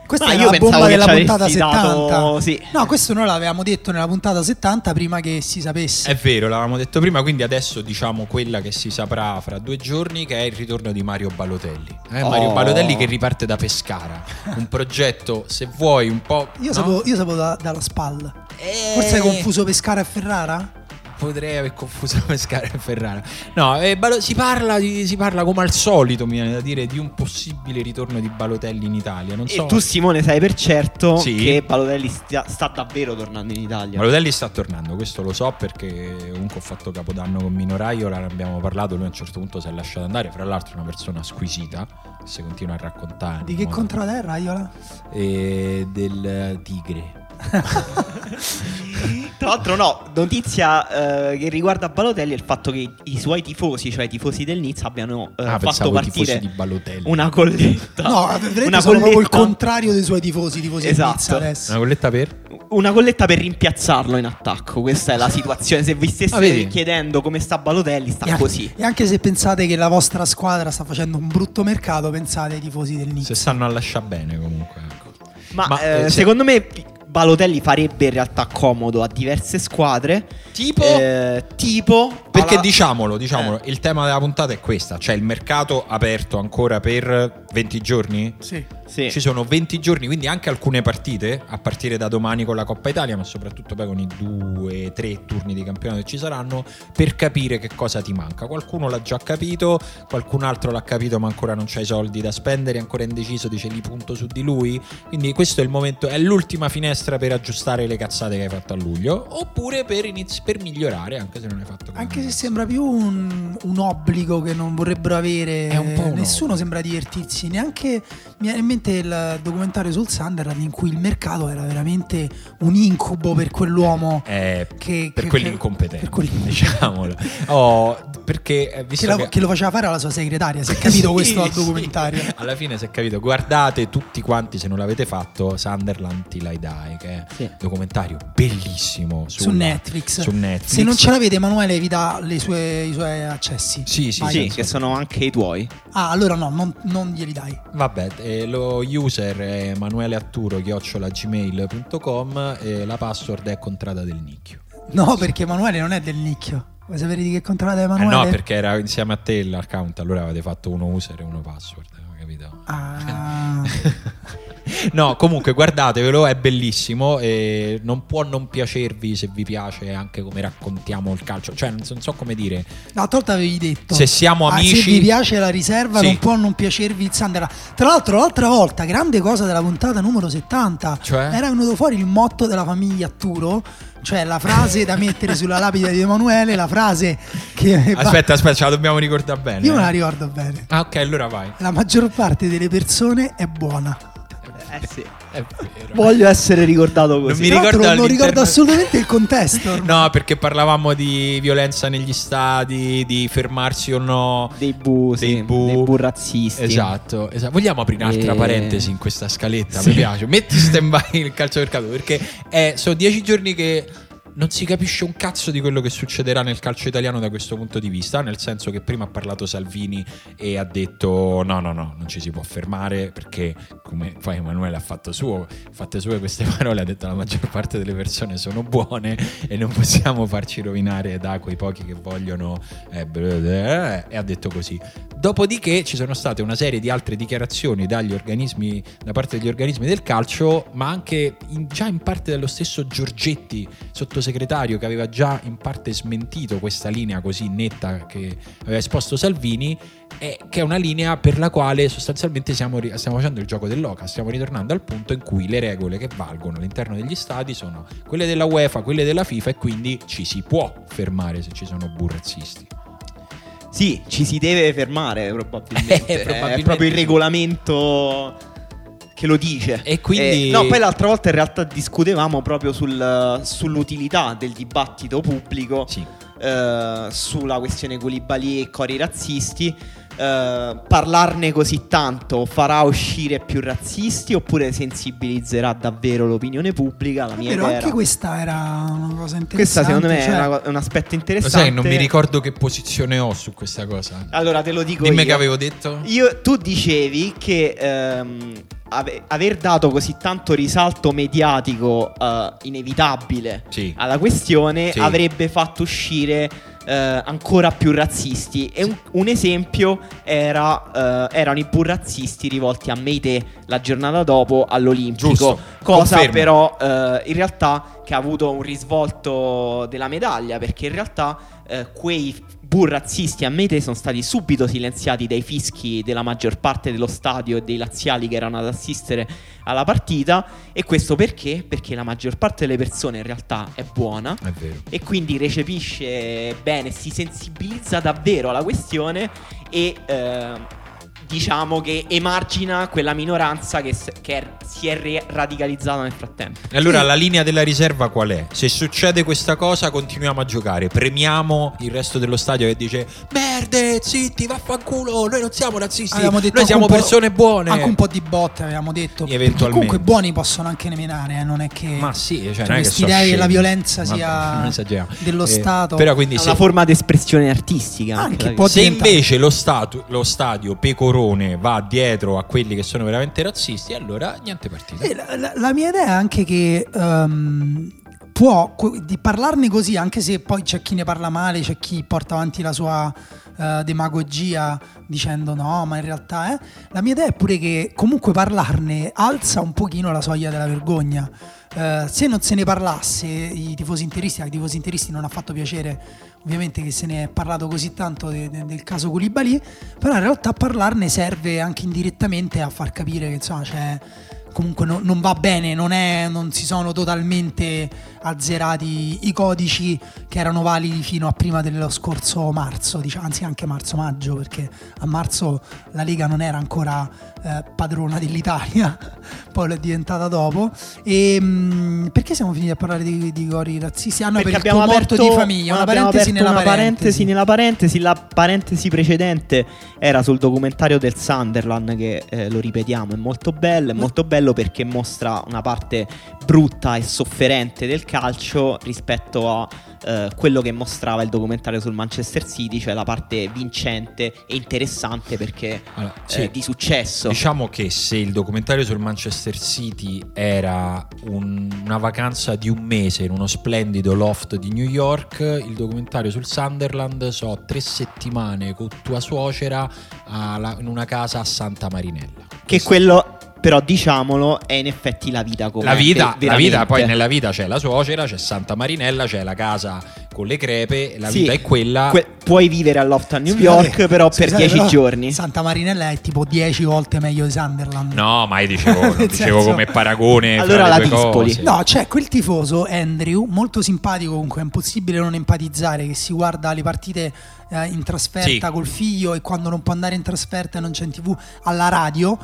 Questa è io la pensavo bomba della puntata avresti 70. dato- sì. No, questo noi l'avevamo detto nella puntata 70 prima che si sapesse. È vero, l'avevamo detto prima, quindi adesso diciamo quella che si saprà fra due giorni, che è il ritorno di Mario Balotelli. Eh, Mario Oh. Balotelli che riparte da Pescara. Un progetto, se vuoi, un po'... Io no? sapevo, io sapevo da- dalla spalla. Eh, Forse hai confuso Pescara e Ferrara? Potrei aver confuso Pescara e Ferrara. No, eh, Balo- si, parla di- si parla come al solito, mi viene da dire, di un possibile ritorno di Balotelli in Italia. Non so. E tu Simone sai per certo Sì. che Balotelli stia- sta davvero tornando in Italia. Balotelli sta tornando, questo lo so perché comunque ho fatto capodanno con Minoraio, ne abbiamo parlato, lui a un certo punto si è lasciato andare, fra l'altro è una persona squisita, si continua a raccontare. Di che contrada è Raiola? E del tigre. Tra l'altro, no, notizia eh, che riguarda Balotelli è il fatto che i suoi tifosi, cioè i tifosi del Nizza, abbiano eh, ah, fatto partire di Balotelli. una colletta. No, una sono proprio il colletta, contrario dei suoi tifosi, tifosi Esatto. di Nizza adesso. Una colletta per? una colletta per rimpiazzarlo in attacco. Questa è la situazione. Se vi stesse Ah, vedi? chiedendo come sta Balotelli, sta E anche- così. E anche se pensate che la vostra squadra sta facendo un brutto mercato, pensate ai tifosi del Se Nizza. stanno a lasciare bene comunque. ecco. Ma, Ma, eh, eh, se- secondo me Balotelli farebbe in realtà comodo a diverse squadre. Tipo? Eh, tipo Perché alla- diciamolo, diciamolo, Eh. il tema della puntata è questa, cioè il mercato aperto ancora per 20 giorni? Sì. Sì. Ci sono 20 giorni, quindi anche alcune partite, a partire da domani con la Coppa Italia, ma soprattutto poi con i due, tre turni di campionato che ci saranno, per capire che cosa ti manca. Qualcuno l'ha già capito, qualcun altro l'ha capito ma ancora non c'ha i soldi da spendere, è ancora indeciso, dice li punto su di lui. Quindi questo è il momento, è l'ultima finestra per aggiustare le cazzate che hai fatto a luglio, oppure per, inizi- per migliorare, anche se non hai fatto Anche. Sembra più un, un obbligo che non vorrebbero avere, nessuno obbligo. sembra divertirsi. Neanche mi viene in mente il documentario sul Sunderland in cui il mercato era veramente un incubo per quell'uomo. Eh, Che, per che- quelli che- incompetenti, per diciamolo. Oh, perché eh, che, la- che- lo faceva fare alla sua segretaria. Si è capito Sì, questo dal sì. documentario. Alla fine si è capito. Guardate tutti quanti, se non l'avete fatto, Sunderland Till I Die, che è Sì. un documentario bellissimo Su sulla- Netflix. Su Netflix. Se non ce l'avete, Emanuele vi dà le sue- i suoi accessi. Sì, sì. Sì, che sono anche i tuoi. Ah, allora no, non, non glieli dai. Vabbè, eh, lo user è emanueleatturo gmail.com e la password è contrada del nicchio. No, perché Emanuele non è del nicchio. Vuoi sapere di che contrada è Eh Emanuele? no, perché era insieme a te l'account, allora avete fatto uno user e uno password, capito? Ah. No, comunque guardatevelo, è bellissimo e non può non piacervi se vi piace anche come raccontiamo il calcio. Cioè, non so, come dire. L'altra volta avevi detto Se siamo ah, amici- se vi piace la riserva Sì. non può non piacervi il Sunderland Tra l'altro l'altra volta Grande cosa della puntata numero 70 Cioè? Era venuto fuori il motto della famiglia Atturo Cioè la frase da mettere sulla lapide di Emanuele La frase che Aspetta, aspetta, ce la dobbiamo ricordare bene. Io me eh. la ricordo bene Ah, ok, allora vai. La maggior parte delle persone è buona Eh sì. È vero. Voglio essere ricordato così. Non mi ricordo non ricordo assolutamente il contesto ormai. No, perché parlavamo di violenza negli stadi, di fermarsi o no. Dei bu, sì, Dei bu. dei bu razzisti. Esatto, esatto. Vogliamo aprire un'altra E- parentesi in questa scaletta? Sì. Mi piace. Metti stand by il calcio mercato perché è- sono dieci giorni che non si capisce un cazzo di quello che succederà nel calcio italiano da questo punto di vista. Nel senso che prima ha parlato Salvini e ha detto: no, no, no, non ci si può fermare perché, come poi Emanuele ha fatto suo, fatte sue queste parole, ha detto la maggior parte delle persone sono buone e non possiamo farci rovinare da quei pochi che vogliono. eh, bla, e ha detto così. Dopodiché ci sono state una serie di altre dichiarazioni dagli organismi, da parte degli organismi del calcio, ma anche in- già in parte dallo stesso Giorgetti, sottosegretario sottosegretario che aveva già in parte smentito questa linea così netta che aveva esposto Salvini, è, che è una linea per la quale sostanzialmente stiamo, stiamo facendo il gioco dell'oca, stiamo ritornando al punto in cui le regole che valgono all'interno degli stati sono quelle della UEFA, quelle della FIFA e quindi ci si può fermare se ci sono burrazzisti. Sì, ci si deve fermare probabilmente. Eh, probabilmente È proprio il regolamento che lo dice. E quindi- Eh, no, poi l'altra volta in realtà discutevamo proprio sul- sull'utilità del dibattito pubblico Sì. eh, sulla questione Koulibaly e cori razzisti. Eh, parlarne così tanto farà uscire più razzisti oppure sensibilizzerà davvero l'opinione pubblica? La mia Però idea anche era- questa era una cosa interessante. Questa secondo me cioè- è, una- è un aspetto Lo interessante. sai che non mi ricordo che posizione ho su questa cosa. Allora te lo dico Dimmi io. che avevo detto. Io- tu dicevi che ehm, ave- aver dato così tanto risalto mediatico eh, inevitabile Sì. alla questione Sì. avrebbe fatto uscire eh, ancora più razzisti. E un, un esempio era, eh, erano i burrazzisti rivolti a Meite la giornata dopo all'Olimpico. Giusto, Cosa confermo. però eh, in realtà che ha avuto un risvolto della medaglia perché in realtà eh, quei burrazzisti a Mete sono stati subito silenziati dai fischi della maggior parte dello stadio e dei laziali che erano ad assistere alla partita e questo perché? Perché la maggior parte delle persone in realtà è buona È e quindi recepisce bene, si sensibilizza davvero alla questione e eh, diciamo che emargina quella minoranza che, che è- si è re- radicalizzata nel frattempo. E allora Sì. la linea della riserva qual è? Se succede questa cosa continuiamo a giocare, premiamo il resto dello stadio che dice merde, zitti, vaffanculo, noi non siamo razzisti, Avevamo detto noi anche siamo persone buone. Anche un po' di botte avevamo detto. Eventualmente. Comunque buoni possono anche ne menare, eh, non è che... Ma sì, cioè, Cioè, non è che la violenza Vabbè, sia dello Stato. Però quindi È se, una forma di espressione artistica. Anche può se diventare- invece lo, statu- lo stadio pecorone va dietro a quelli che sono veramente razzisti, allora niente partita. La, la- la mia idea è anche che ehm, può di parlarne così, anche se poi c'è chi ne parla male, c'è chi porta avanti la sua eh, demagogia dicendo no, ma in realtà è. La mia idea è pure che comunque parlarne alza un pochino la soglia della vergogna. Eh, se non se ne parlasse i tifosi interisti, ai tifosi interisti non ha fatto piacere ovviamente che se ne è parlato così tanto de- de- del caso Koulibaly, però in realtà parlarne serve anche indirettamente a far capire che insomma c'è comunque no- non va bene, non, è- non si sono totalmente azzerati i codici che erano validi fino a prima dello scorso marzo, diciamo, anzi anche marzo-maggio, perché a marzo la Lega non era ancora eh, padrona dell'Italia, poi lo è diventata dopo. E mh, perché siamo finiti a parlare di, di cori razzisti? Ah no, per Perché il tuo morto di famiglia, una abbiamo parentesi aperto nella una parentesi parentesi. nella parentesi. La parentesi precedente era sul documentario del Sunderland, che eh, lo ripetiamo, è molto bello. È molto bello perché mostra una parte brutta e sofferente del calcio rispetto a eh, quello che mostrava il documentario sul Manchester City, cioè la parte vincente e interessante perché Allora, eh, sì. di successo. Diciamo che se il documentario sul Manchester City era un- una vacanza di un mese in uno splendido loft di New York, il documentario sul Sunderland so tre settimane con tua suocera alla- in una casa a Santa Marinella. Che quello, però, diciamolo, è in effetti la vita come La vita, ve- la vita, poi nella vita c'è la suocera, c'è Santa Marinella, c'è la casa con le crepe, la Sì, vita è quella. que- puoi vivere a Loft a New Scusate, York, però per scusate, 10 però giorni. Santa Marinella è tipo 10 volte meglio di Sunderland. No, ma io dicevo, dicevo senso- come paragone. Allora la Dispoli. cose. No, c'è quel tifoso Andrew, molto simpatico, comunque è impossibile non empatizzare, che si guarda le partite eh, in trasferta Sì. col figlio e quando non può andare in trasferta e non c'è in tv alla radio.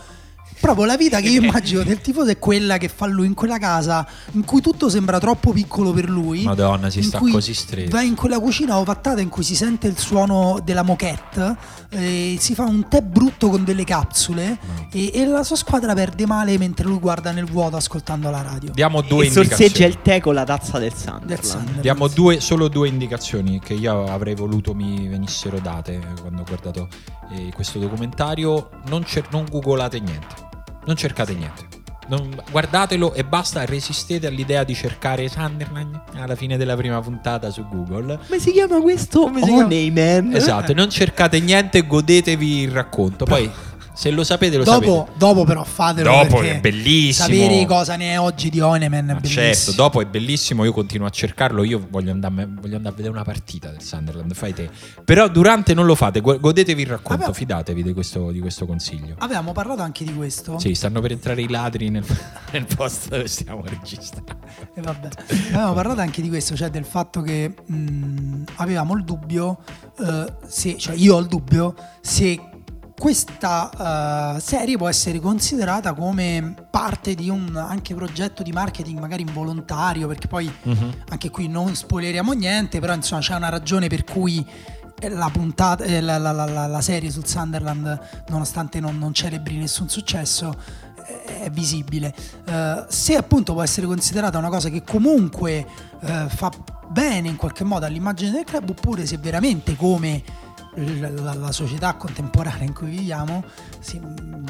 Proprio la vita che io immagino del tifoso è quella che fa lui in quella casa in cui tutto sembra troppo piccolo per lui. Madonna, si sta così stretto. Va in quella cucina ovattata in cui si sente il suono della moquette, eh, si fa un tè brutto con delle capsule e, e la sua squadra perde male mentre lui guarda nel vuoto ascoltando la radio. Diamo due E sorseggia indicazioni. il tè con la tazza del Del Sunderland. Sunderland. Diamo due- solo due indicazioni che io avrei voluto mi venissero date quando ho guardato eh, questo documentario. Non, cer- non googolate niente, non cercate niente. Non- guardatelo e basta, resistete all'idea di cercare Sunderland alla fine della prima puntata su Google. Come si chiama questo? Come si chiama? Honey Man. Esatto, non cercate niente, godetevi il racconto. Poi Se lo sapete, lo dopo, sapete. dopo però fatelo Dopo è bellissimo. sapere cosa ne è oggi di Oineman è certo, dopo è bellissimo, io continuo a cercarlo, io voglio andare, voglio andare a vedere una partita del Sunderland, fai te. Però durante non lo fate, godetevi il racconto, Vabbè. fidatevi di questo, di questo consiglio. Avevamo parlato anche di questo. Sì, stanno per entrare i ladri nel, nel posto dove stiamo registrando. E vabbè. Avevamo parlato anche di questo, cioè del fatto che mh, avevamo il dubbio, eh, se, cioè io ho il dubbio se questa eh, serie può essere considerata come parte di un anche progetto di marketing magari involontario, perché poi anche qui non spoileriamo niente, però insomma c'è una ragione per cui la puntata eh, la, la- la- serie sul Sunderland nonostante non, non celebri nessun successo è- è visibile. Eh, se appunto può essere considerata una cosa che comunque eh, fa bene in qualche modo all'immagine del club oppure se veramente come la, la società contemporanea in cui viviamo si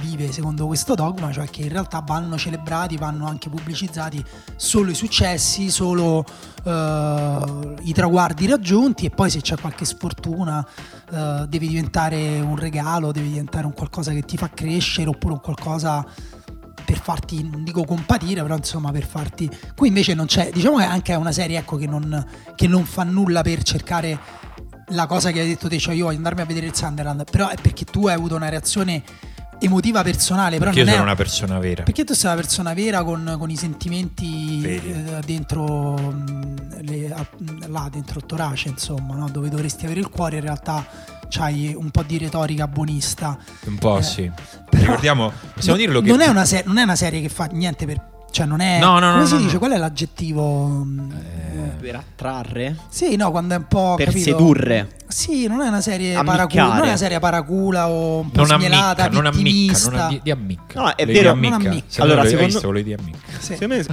vive secondo questo dogma, cioè che in realtà vanno celebrati, vanno anche pubblicizzati solo i successi, solo eh, i traguardi raggiunti e poi se c'è qualche sfortuna eh, deve diventare un regalo, deve diventare un qualcosa che ti fa crescere oppure un qualcosa per farti, non dico compatire, però insomma per farti... Qui invece non c'è, diciamo che anche è una serie ecco, che, non, che non fa nulla per cercare la cosa che hai detto te, cioè io voglio andarmi a vedere il Sunderland, però è perché tu hai avuto una reazione emotiva personale, però Perché io non sono è... una persona vera. Perché tu sei una persona vera con, con i sentimenti eh, dentro mh, le- a- là dentro il torace, insomma, no? dove dovresti avere il cuore, in realtà c'hai un po' di retorica buonista. Un po' Eh, sì. Ricordiamo, possiamo No- dirlo che... non, è una se- non è una serie che fa niente per. Cioè, non è. No, no, come no, si no, dice? Qual è l'aggettivo? mm, eh, Per attrarre? Sì, no, quando è un po'. Per capito? sedurre. Sì, non è una serie Ammiccare. paracula. Non è una serie paracula o un po' non smielata, ammicca, non ammicca, non di, di ammicca. No, è Volevi vero, di non ammicca. ammicca. Se Allora, secondo- visto, ammicca. Sì. Secondo me,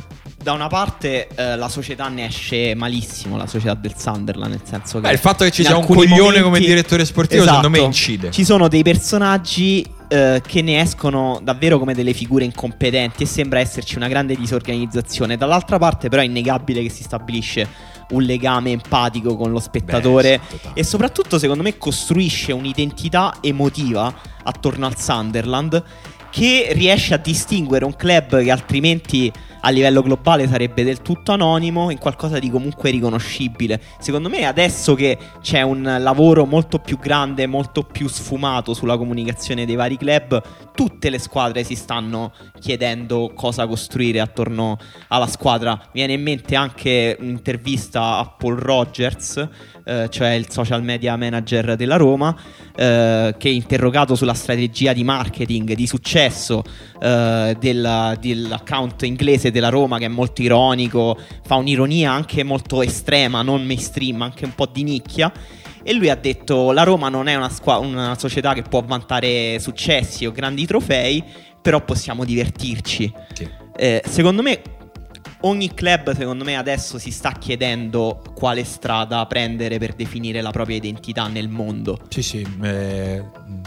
da una parte eh, la società ne esce malissimo, la società del Sunderland, nel senso che... Beh, il fatto che ci sia un coglione momenti- come direttore sportivo, secondo me Esatto. incide. Ci sono dei personaggi eh, che ne escono davvero come delle figure incompetenti e sembra esserci una grande disorganizzazione. Dall'altra parte però è innegabile che si stabilisce un legame empatico con lo spettatore Beh, sì, e soprattutto secondo me costruisce un'identità emotiva attorno al Sunderland che riesce a distinguere un club che altrimenti a livello globale sarebbe del tutto anonimo in qualcosa di comunque riconoscibile. Secondo me adesso che c'è un lavoro molto più grande, molto più sfumato sulla comunicazione dei vari club, tutte le squadre si stanno chiedendo cosa costruire attorno alla squadra. Viene in mente anche un'intervista a Paul Rogers, eh, cioè il social media manager della Roma, eh, che interrogato sulla strategia di marketing di successo eh, della- dell'account inglese della Roma, che è molto ironico, fa un'ironia anche molto estrema, non mainstream, anche un po' di nicchia. E lui ha detto: La Roma non è una, squa- una società che può vantare successi o grandi trofei, però possiamo divertirci. Sì. Eh, secondo me ogni club secondo me adesso si sta chiedendo quale strada prendere per definire la propria identità nel mondo. Sì, sì, eh,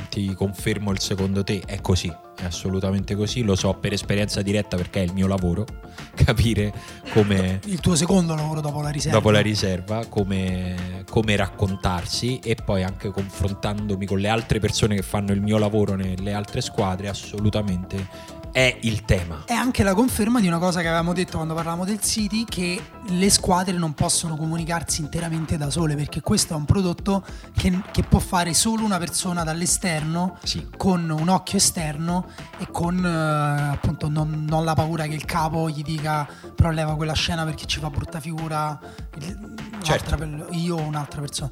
ti confermo il secondo te, è così, è assolutamente così, lo so per esperienza diretta perché è il mio lavoro, capire come Il tuo secondo lavoro dopo la riserva. dopo la riserva, come, come raccontarsi e poi anche confrontandomi con le altre persone che fanno il mio lavoro nelle altre squadre, assolutamente è il tema. È anche la conferma di una cosa che avevamo detto quando parlavamo del City, che le squadre non possono comunicarsi interamente da sole, perché questo è un prodotto che, che può fare solo una persona dall'esterno, Sì. con un occhio esterno e con eh, appunto non, non la paura che il capo gli dica però leva quella scena perché ci fa brutta figura il- Certo. per- io o un'altra persona.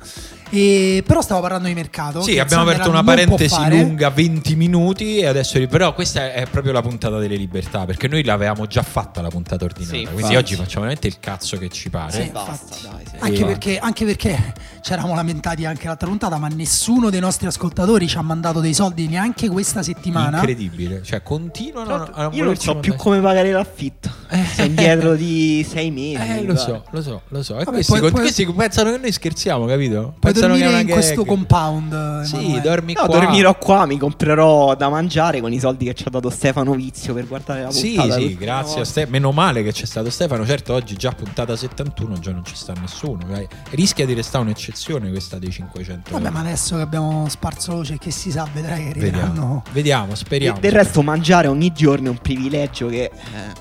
E, però stavo parlando di mercato. Sì, abbiamo aperto una parentesi lunga, 20 minuti, e adesso però questa è proprio la puntata delle libertà, perché noi l'avevamo già fatta la puntata ordinata, Sì, quindi oggi facciamo veramente il cazzo che ci pare. Sì, Basta, dai, sì. Anche perché, anche perché ci eravamo lamentati anche l'altra puntata, ma nessuno dei nostri ascoltatori ci ha mandato dei soldi neanche questa settimana. Incredibile, cioè continuano a, a Io non so più come pagare l'affitto. Sei indietro di sei mesi. Eh, lo so, lo so, lo so. E Vabbè, questi, poi- poi- questi pensano che noi scherziamo, capito? Puoi Pensano che dormire una in questo gag. compound. Sì, Emanuele. dormi No, qua. dormirò qua, mi comprerò da mangiare con i soldi che ci ha dato Stefano Vizio per guardare la Sì, puntata. sì, l'ultima grazie a Meno male che c'è stato Stefano. Certo, oggi già puntata 71, già non ci sta nessuno. dai. Rischia di restare un'eccezione questa dei 500 Vabbè, ma adesso che abbiamo sparso voce, che si sa, vedrai che Vediamo, arriveranno. vediamo, E speriamo. del resto mangiare ogni giorno è un privilegio che eh,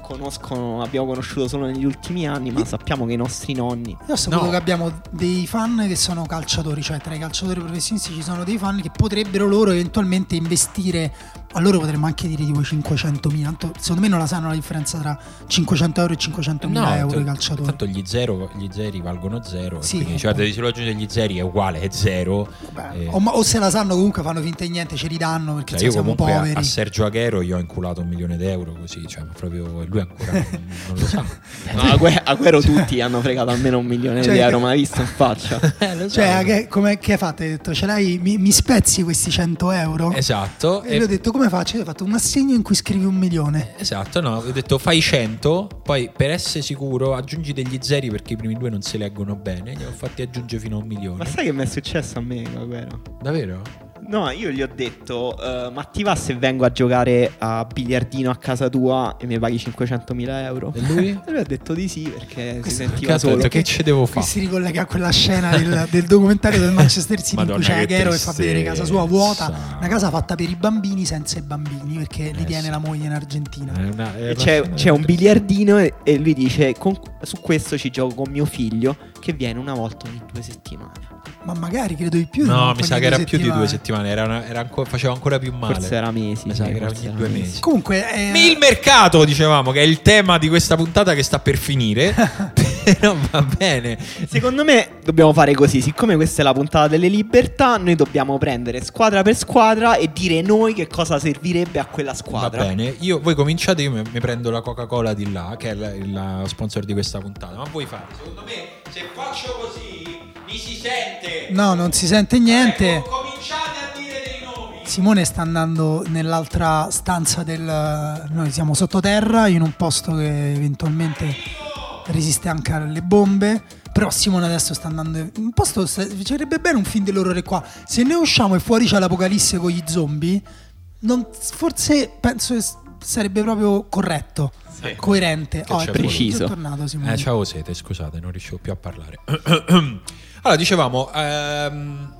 conoscono, abbiamo conosciuto solo negli ultimi anni, ma sappiamo che i nostri nonni... No. Che abbiamo dei fan che sono calciatori, cioè tra i calciatori professionisti ci sono dei fan che potrebbero loro eventualmente investire. A loro potremmo anche dire tipo 500.000. Tanto, secondo me non la sanno la differenza tra 500 euro e 500.000 No, euro t- i calciatori. Tanto gli, zero, gli zeri valgono zero. Sì, quindi un cioè, po'. devi solo aggiungere gli zeri è uguale, è zero. Beh, Eh, o, ma- o se la sanno comunque fanno finta di niente, ce li danno perché cioè, io siamo comunque a, poveri. a Sergio Aghero gli ho inculato un milione d'euro così, cioè, proprio lui ancora non, non lo sa. No, a que- a Guero tutti hanno fregato almeno un milione Cioè, di euro, ma l'hai visto in faccia? Eh, lo so. Cioè, che, come, che hai fatto? Hai detto, ce l'hai, mi, mi spezzi questi 100 euro? Esatto. E gli ho detto, come faccio? Io ho fatto un assegno in cui scrivi un milione. Esatto, no, ho detto fai 100, poi per essere sicuro aggiungi degli zeri perché i primi due non si leggono bene, li ho fatti aggiungere fino a un milione. Ma sai che mi è successo a me, Guero? Davvero? No, io gli ho detto, eh, ma ti va se vengo a giocare a biliardino a casa tua e mi paghi 500.000 euro? E lui? E lui ha detto di sì perché si Questo- sentiva Cazzo, ho solo. detto, che ci devo fare? si ricollega a quella scena del, del documentario del Manchester City Madonna, in cui c'è che Aguero che fa vedere casa sua vuota, una casa fatta per i bambini senza i bambini perché li Eh, tiene sì. la moglie in Argentina. È una- è E c'è, c'è un biliardino e, e lui dice "Con- su questo ci gioco con mio figlio che viene una volta ogni due settimane. Ma magari credo di più. di No, mi sa che era più di due settimane. era una- era anco- faceva ancora più male. Forse era mesi. Mi sa che era ogni era due mesi. Comunque, eh, Il mercato, dicevamo, che è il tema di questa puntata che sta per finire. Però va bene. Secondo me dobbiamo fare così, siccome questa è la puntata delle libertà, noi dobbiamo prendere squadra per squadra e dire noi che cosa servirebbe a quella squadra. Va bene, io, voi cominciate, io mi, mi prendo la Coca-Cola di là, che è la- il sponsor di questa puntata. Ma voi fate? Secondo me, se faccio così, mi si sente. no, non si sente niente. Ecco, cominciate a dire dei nomi. Simone sta andando nell'altra stanza del... Noi siamo sottoterra, in un posto che eventualmente resiste anche alle bombe. Però Simone adesso sta andando in un posto... Ci sarebbe bene un film dell'orrore qua. Se ne usciamo e fuori c'è l'apocalisse con gli zombie, non- forse penso che sarebbe proprio corretto, Sì. coerente. Che Oh, è. Preciso. È tornato Simone. Eh, ciao sete, scusate, non riuscivo più a parlare. allora, dicevamo, ehm,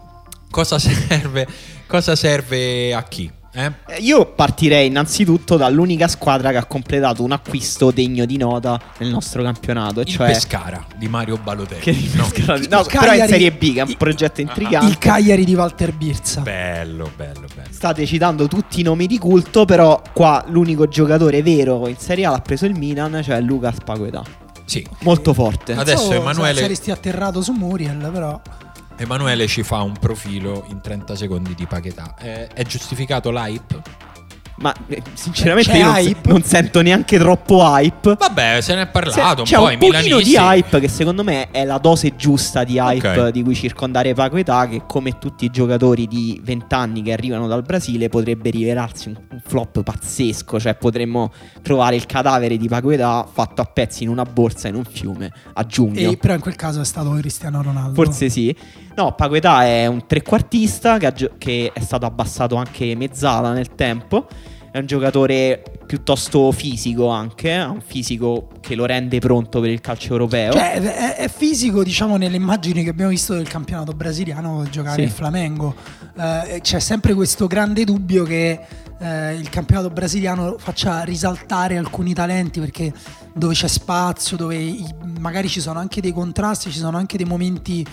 cosa serve, cosa serve a chi? Eh? Eh, Io partirei innanzitutto dall'unica squadra che ha completato un acquisto degno di nota nel nostro campionato, e Il cioè Pescara di Mario Balotelli. che No. no, però in Cagliari- Serie B che è un il- progetto Il intrigante. Cagliari di Walter Birza. Bello, bello, bello. State citando tutti i nomi di culto, però qua l'unico giocatore vero in Serie A l'ha preso il Milan, cioè Lucas Paquetà. Sì, Molto forte. Adesso So, Emanuele- Saresti atterrato su Muriel, però... Emanuele ci fa un profilo in 30 secondi di Paquetà. Eh, è giustificato l'hype? Ma eh, sinceramente C'è io non, se- hype? non sento neanche troppo hype. Vabbè, se ne è parlato Se- c'è un po'. un i pochino milanisti. di hype che secondo me è la dose giusta di hype Ok. di cui circondare Paquetà che come tutti i giocatori di 20 anni che arrivano dal Brasile potrebbe rivelarsi un, un flop pazzesco, cioè potremmo trovare il cadavere di Paquetà fatto a pezzi in una borsa in un fiume a giugno. E, però in quel caso è stato Cristiano Ronaldo. Forse sì. No, Paquetà è un trequartista che, gio- che è stato abbassato anche mezzala nel tempo. È un giocatore piuttosto fisico anche, ha un fisico che lo rende pronto per il calcio europeo. Cioè, è, è fisico, diciamo, nelle immagini che abbiamo visto del campionato brasiliano giocare Sì. il Flamengo. Eh, c'è sempre questo grande dubbio che eh, il campionato brasiliano faccia risaltare alcuni talenti perché dove c'è spazio, dove magari ci sono anche dei contrasti, ci sono anche dei momenti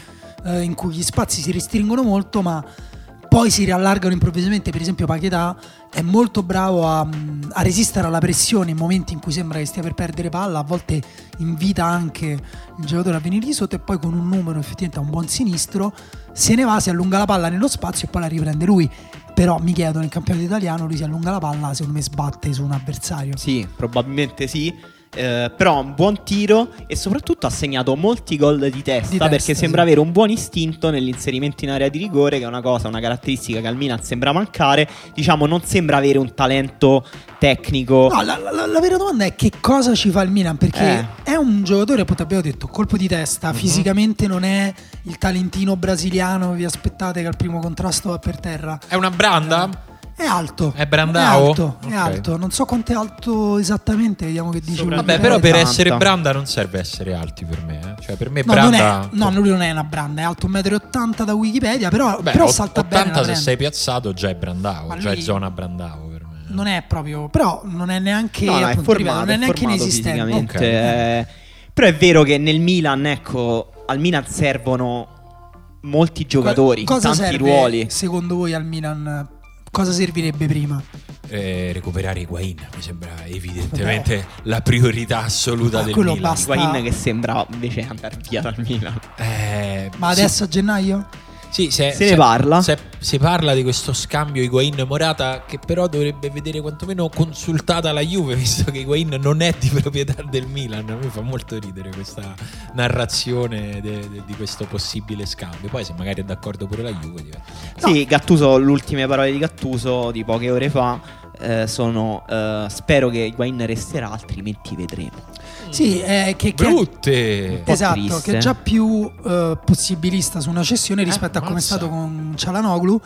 eh, in cui gli spazi si restringono molto, ma poi si riallargano improvvisamente. Per esempio, Paquetà è molto bravo a, a resistere alla pressione in momenti in cui sembra che stia per perdere palla. A volte invita anche il giocatore a venire di sotto e poi con un numero effettivamente un buon sinistro se ne va, si allunga la palla nello spazio e poi la riprende lui. Però mi chiedo nel campionato italiano lui si allunga la palla, secondo me sbatte su un avversario. Sì, probabilmente sì. Eh, però ha un buon tiro e soprattutto ha segnato molti gol di testa, Di testa, perché sì. sembra avere un buon istinto nell'inserimento in area di rigore, che è una cosa, una caratteristica che al Milan sembra mancare. Diciamo, non sembra avere un talento tecnico. No, la, la- la vera domanda è che cosa ci fa il Milan? Perché Eh. è un giocatore, appunto abbiamo detto, colpo di testa, Mhm. fisicamente non è il talentino brasiliano, vi aspettate che al primo contrasto va per terra. È una branda? È alto. È Brandao? È alto, è Ok. alto. Non so quanto è alto esattamente, vediamo che dice. Sopra- Vabbè, però per essere branda non serve essere alti per me. eh. Cioè, per me No, non branda. è, no, lui non è una branda, è alto 1,80 m da Wikipedia, però, Beh, però salta 80 bene. la se prende. sei piazzato già è brandao, Ma già è zona brandao per me. Non è proprio, però non è neanche, No, no, è appunto, formato, ripeto, non è è neanche formato inesistente. fisicamente. Ok. eh. Però è vero che nel Milan, ecco, al Milan servono molti giocatori, Cosa tanti serve, ruoli. Secondo voi al Milan cosa servirebbe prima? Eh, recuperare Higuain mi sembra evidentemente la priorità assoluta Ma del quello Milan. basta. Higuain che sembra invece andare via dal Milan. Eh, Ma sì, adesso a gennaio? Sì, se, Se ne parla. se- si parla di questo scambio Higuain-Morata che però dovrebbe vedere quantomeno consultata la Juve visto che Higuain non è di proprietà del Milan. A me fa molto ridere questa narrazione de- de- di questo possibile scambio. Poi se magari è d'accordo pure la Juve diventa... Sì, Gattuso, le ultime parole di Gattuso di poche ore fa eh, sono eh, spero che Higuain resterà, altrimenti vedremo. Sì, è che, che Brutte! po' esatto, triste. che è già più eh, possibilista su una cessione Eh, rispetto a come è stato con Cialanoglu,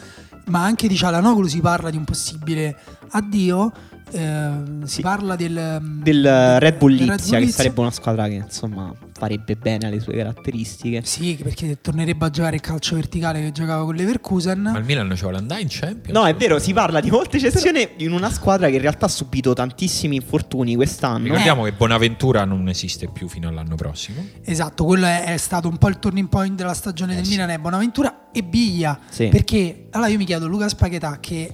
ma anche di Cialanoglu si parla di un possibile addio. eh, si parla del, Del eh, Red Bull del Lipsia, che sarebbe una squadra che insomma farebbe bene alle sue caratteristiche. Sì, perché tornerebbe a giocare il calcio verticale che giocava con Leverkusen. Ma il Milan ci vuole andare in Champions? No, è vero, si parla di molte cessioni in una squadra che in realtà ha subito tantissimi infortuni quest'anno. Ricordiamo che Bonaventura non esiste più fino all'anno prossimo. Esatto, quello è, è stato un po' il turning point della stagione Eh del sì. Milan è Bonaventura e Biglia. Sì. Perché allora io mi chiedo Luca Spaghetà che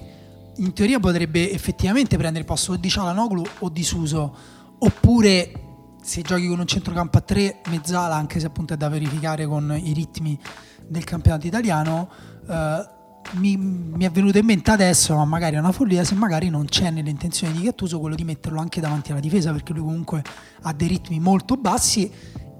in teoria potrebbe effettivamente prendere il posto o di Cialanoglu o di Suso, oppure se giochi con un centrocampo a tre, mezzala, anche se appunto è da verificare con i ritmi del campionato italiano. eh, mi, mi è venuto in mente adesso, ma magari è una follia, se magari non c'è nelle intenzioni di Gattuso quello di metterlo anche davanti alla difesa, perché lui comunque ha dei ritmi molto bassi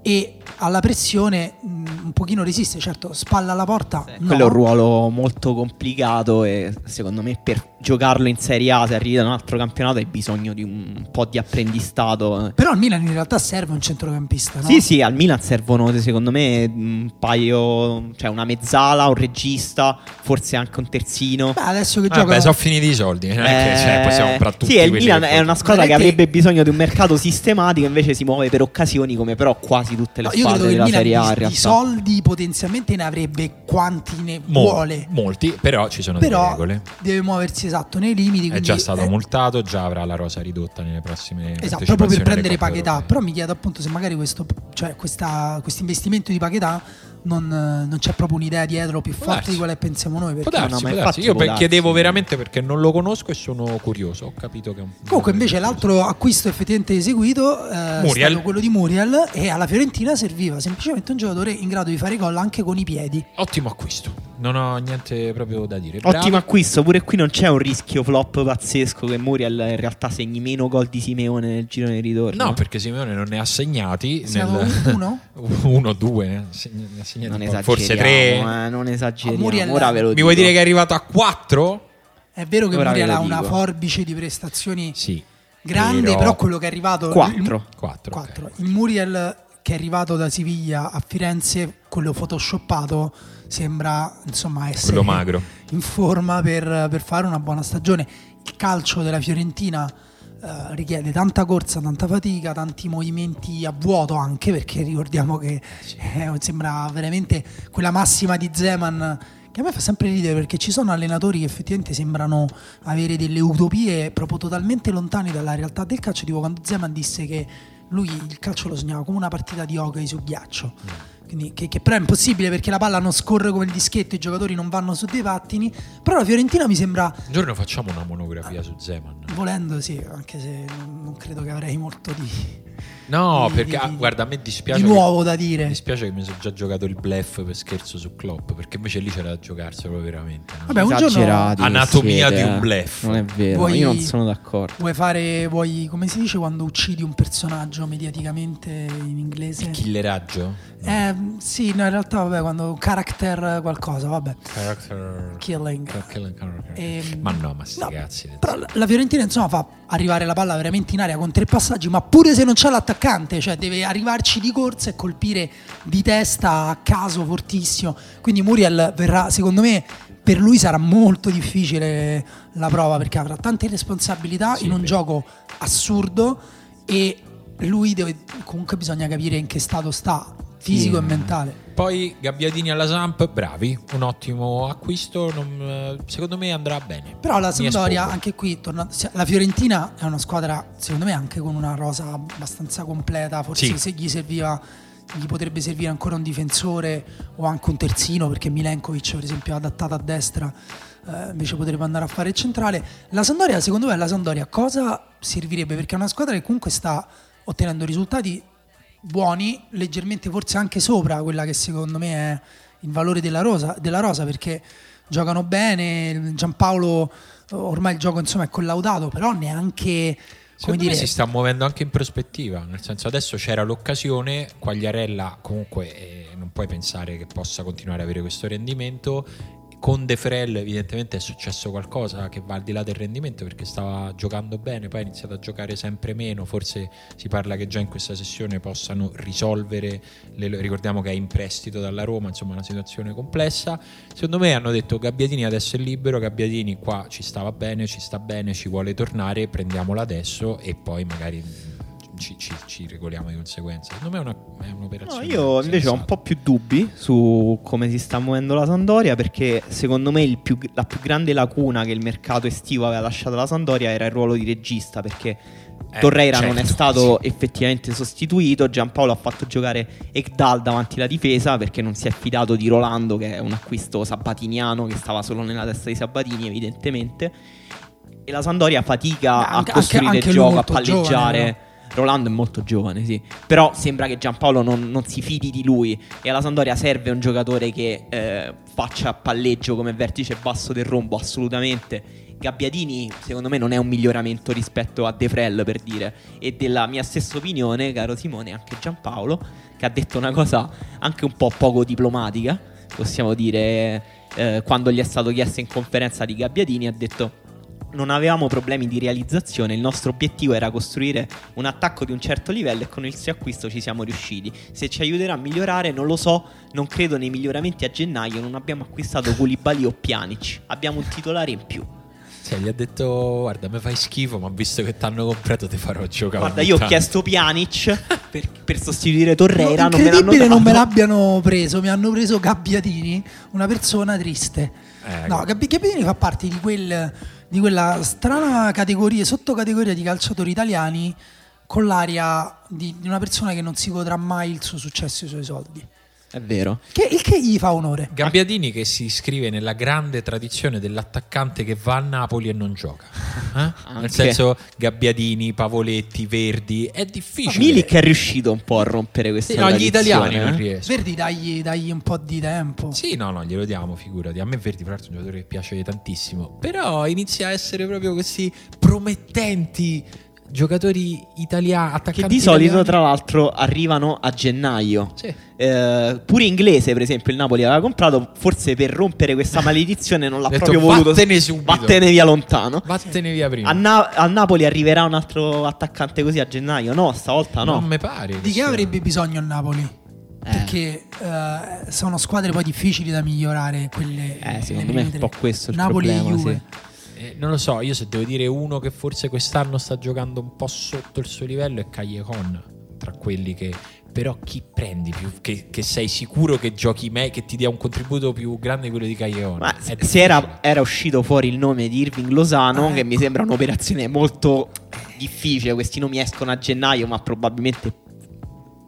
e alla pressione mh, un pochino resiste, certo spalla alla porta. no. Quello è un ruolo molto complicato e secondo me per giocarlo in Serie A, se arrivi da un altro campionato, hai bisogno di un po' di apprendistato. Però al Milan in realtà serve un centrocampista, no? Sì, sì, al Milan servono secondo me un paio, cioè una mezzala, un regista, forse anche un terzino. Beh, adesso che Vabbè, gioca sono finiti i soldi. Non è che Eh, cioè, possiamo comprare tutti Sì, il Milan è una squadra che avrebbe bisogno di un mercato sistematico, invece si muove per occasioni come però quasi tutte le No, io credo che il della Milan Serie A in di, di soldi potenzialmente ne avrebbe quanti ne Mo- vuole. Molti, però ci sono delle Però regole. deve muoversi esatto nei limiti. È già stato eh, multato, già avrà la rosa ridotta nelle prossime Esatto, proprio per prendere. Europee. Però mi chiedo appunto se magari questo, cioè questa, questo investimento di Paquetà non, eh, non c'è proprio un'idea dietro più forte darsi. di quale pensiamo noi. Perché darsi, no, infatti. Io darsi. chiedevo veramente perché non lo conosco e sono curioso. Ho capito che è un. Comunque invece l'altro acquisto effettivamente eseguito eh, è stato quello di Muriel e alla Fiorentina serviva semplicemente un giocatore in grado di fare gol anche con i piedi. Ottimo acquisto. Non ho niente proprio da dire. Bravo. Ottimo acquisto, pure qui non c'è un rischio flop pazzesco che Muriel in realtà segni meno gol di Simeone nel girone di ritorno. No, perché Simeone non ne ha segnati. Stato uno? uno, due. ne ha segn- ne ha segnati non esageriamo, Forse tre. eh, non esageriamo. Muriel- Ora ve lo Mi dico. vuoi dire che è arrivato a quattro? È vero che Ora Muriel ha una forbice di prestazioni Sì. grande, però, quello che è arrivato... Quattro. Quattro. ok. Quattro. Il Muriel che è arrivato da Siviglia a Firenze, quello photoshoppato, sembra insomma essere in forma per, per fare una buona stagione. Il calcio della Fiorentina eh, richiede tanta corsa, tanta fatica, tanti movimenti a vuoto anche, perché ricordiamo che eh, sembra veramente quella massima di Zeman che a me fa sempre ridere perché ci sono allenatori che effettivamente sembrano avere delle utopie proprio totalmente lontane dalla realtà del calcio, tipo quando Zeman disse che lui il calcio lo sognava come una partita di hockey su ghiaccio. Quindi, che, che però è impossibile perché la palla non scorre come il dischetto, i giocatori non vanno su dei pattini. Però la Fiorentina mi sembra, Un giorno facciamo una monografia su Zeman. volendo sì, anche se non credo che avrei molto di, No, di- perché di- ah, di- guarda, a me dispiace. di che- nuovo da dire. Mi dispiace che mi sono già giocato il bluff per scherzo su Klopp, perché invece lì c'era da giocarselo veramente. no? Vabbè, un giorno- Esagerati che Anatomia siete, di un eh. bluff. Non è vero, Vuoi- io non sono d'accordo. Vuoi fare, vuoi, come si dice quando uccidi un personaggio mediaticamente in inglese? Killeraggio? Eh, sì, no, in realtà, vabbè, quando character qualcosa, vabbè. Character... Killing. Killing character. Ehm, Ma no, ma sti no, cazzi. Però la- Fiorentina insomma fa arrivare la palla veramente in aria con tre passaggi, ma pure se non c'è l'attaccante, cioè deve arrivarci di corsa e colpire di testa a caso fortissimo. Quindi Muriel verrà, secondo me, per lui sarà molto difficile la prova perché avrà tante responsabilità Sì, in un vero. gioco assurdo e lui deve comunque bisogna capire in che stato sta fisico Sì. e mentale. Poi Gabbiadini alla Samp, bravi, un ottimo acquisto, non- eh, secondo me andrà bene. Però la Sampdoria, anche qui, tornando- se- la Fiorentina è una squadra, secondo me, anche con una rosa abbastanza completa. Forse Sì. se gli serviva, gli potrebbe servire ancora un difensore o anche un terzino, perché Milenkovic, per esempio, è adattato a destra, eh, invece potrebbe andare a fare il centrale. La Sampdoria, secondo me, la Sampdoria cosa servirebbe? Perché è una squadra che comunque sta ottenendo risultati buoni, leggermente forse anche sopra quella che secondo me è il valore della rosa, della rosa perché giocano bene, Giampaolo ormai il gioco insomma è collaudato, però neanche come Secondo dire, me si sta muovendo anche in prospettiva, nel senso adesso c'era l'occasione, Quagliarella comunque eh, non puoi pensare che possa continuare ad avere questo rendimento, con De Frel evidentemente è successo qualcosa che va al di là del rendimento perché stava giocando bene, poi ha iniziato a giocare sempre meno, forse si parla che già in questa sessione possano risolvere, le- ricordiamo che è in prestito dalla Roma, insomma una situazione complessa, secondo me hanno detto Gabbiadini adesso è libero, Gabbiadini qua ci stava bene, ci sta bene, ci vuole tornare, prendiamolo adesso e poi magari ci, ci- ci regoliamo di conseguenza. Secondo me è, una- è No, un'operazione. io invece ho un po' più dubbi su come si sta muovendo la Sandoria perché secondo me il più- la più grande lacuna che il mercato estivo aveva lasciato alla Sandoria era il ruolo di regista perché Eh, Torreira non è certo, stato effettivamente sostituito, Giampaolo ha fatto giocare Ekdal davanti alla difesa perché non si è fidato di Rolando che è un acquisto sabatiniano che stava solo nella testa di Sabatini evidentemente e la Sandoria fatica Beh, a anche- costruire anche- anche il gioco, a palleggiare. giovane, Rolando è molto giovane, sì. Però sembra che Giampaolo non, non si fidi di lui. E alla Sandoria serve un giocatore che eh, faccia palleggio come vertice basso del rombo, assolutamente. Gabbiadini, secondo me, non è un miglioramento rispetto a De Frel, per dire. E della mia stessa opinione, caro Simone, anche Giampaolo, che ha detto una cosa anche un po' poco diplomatica, possiamo dire, eh, quando gli è stato chiesto in conferenza di Gabbiadini, ha detto non avevamo problemi di realizzazione, il nostro obiettivo era costruire un attacco di un certo livello e con il suo acquisto ci siamo riusciti. Se ci aiuterà a migliorare non lo so, non credo nei miglioramenti a gennaio, non abbiamo acquistato Koulibaly o Pjanic, abbiamo un titolare in più. Sì, gli ha detto guarda mi fai schifo ma visto che ti hanno comprato ti farò giocare Guarda, io ho tanto." chiesto Pjanic per, per sostituire Torreira, non me l'hanno non me l'abbiano preso, mi hanno preso Gabbiadini, una persona triste. Eh, no, Gabbi- Gabbiadini fa parte di, quel- di quella strana categoria, sottocategoria di calciatori italiani con l'aria di, di una persona che non si godrà mai il suo successo e i suoi soldi. È vero. Che, il che gli fa onore. Gabbiadini che si iscrive nella grande tradizione dell'attaccante che va a Napoli e non gioca. Eh? Anche. Nel senso Gabbiadini, Pavoletti, Verdi, è difficile. Milik è riuscito un po' a rompere questa Sì, no, gli tradizione, italiani non eh. riescono. Verdi dagli, dagli un po' di tempo. Sì, no, no, glielo diamo, figurati. A me Verdi, tra l'altro, è un giocatore che piace tantissimo. Però inizia a essere proprio questi promettenti giocatori italiani, attaccanti Che di solito, italiani. tra l'altro, arrivano a gennaio. Sì. Eh, pure inglese, per esempio, il Napoli aveva comprato. Forse per rompere questa maledizione non l'ha Ha detto, proprio voluto. "Vattene subito." Vattene via lontano. Vattene via prima. A, Na- a Napoli arriverà un altro attaccante così a gennaio? No, stavolta no. Non mi pare. Di che avrebbe bisogno il Napoli? Eh. Perché eh, sono squadre poi difficili da migliorare. Quelle, Eh, secondo me è un po' questo il Napoli problema, e Juve. sì. Eh, non lo so, io se devo dire uno che forse quest'anno sta giocando un po' sotto il suo livello è Callejon, tra quelli che... Però chi prendi più? Che, che sei sicuro che giochi me, che ti dia un contributo più grande di quello di È se era, era uscito fuori il nome di Irving Lozano, Ah, che ecco. mi sembra un'operazione molto difficile. Questi nomi escono a gennaio, ma probabilmente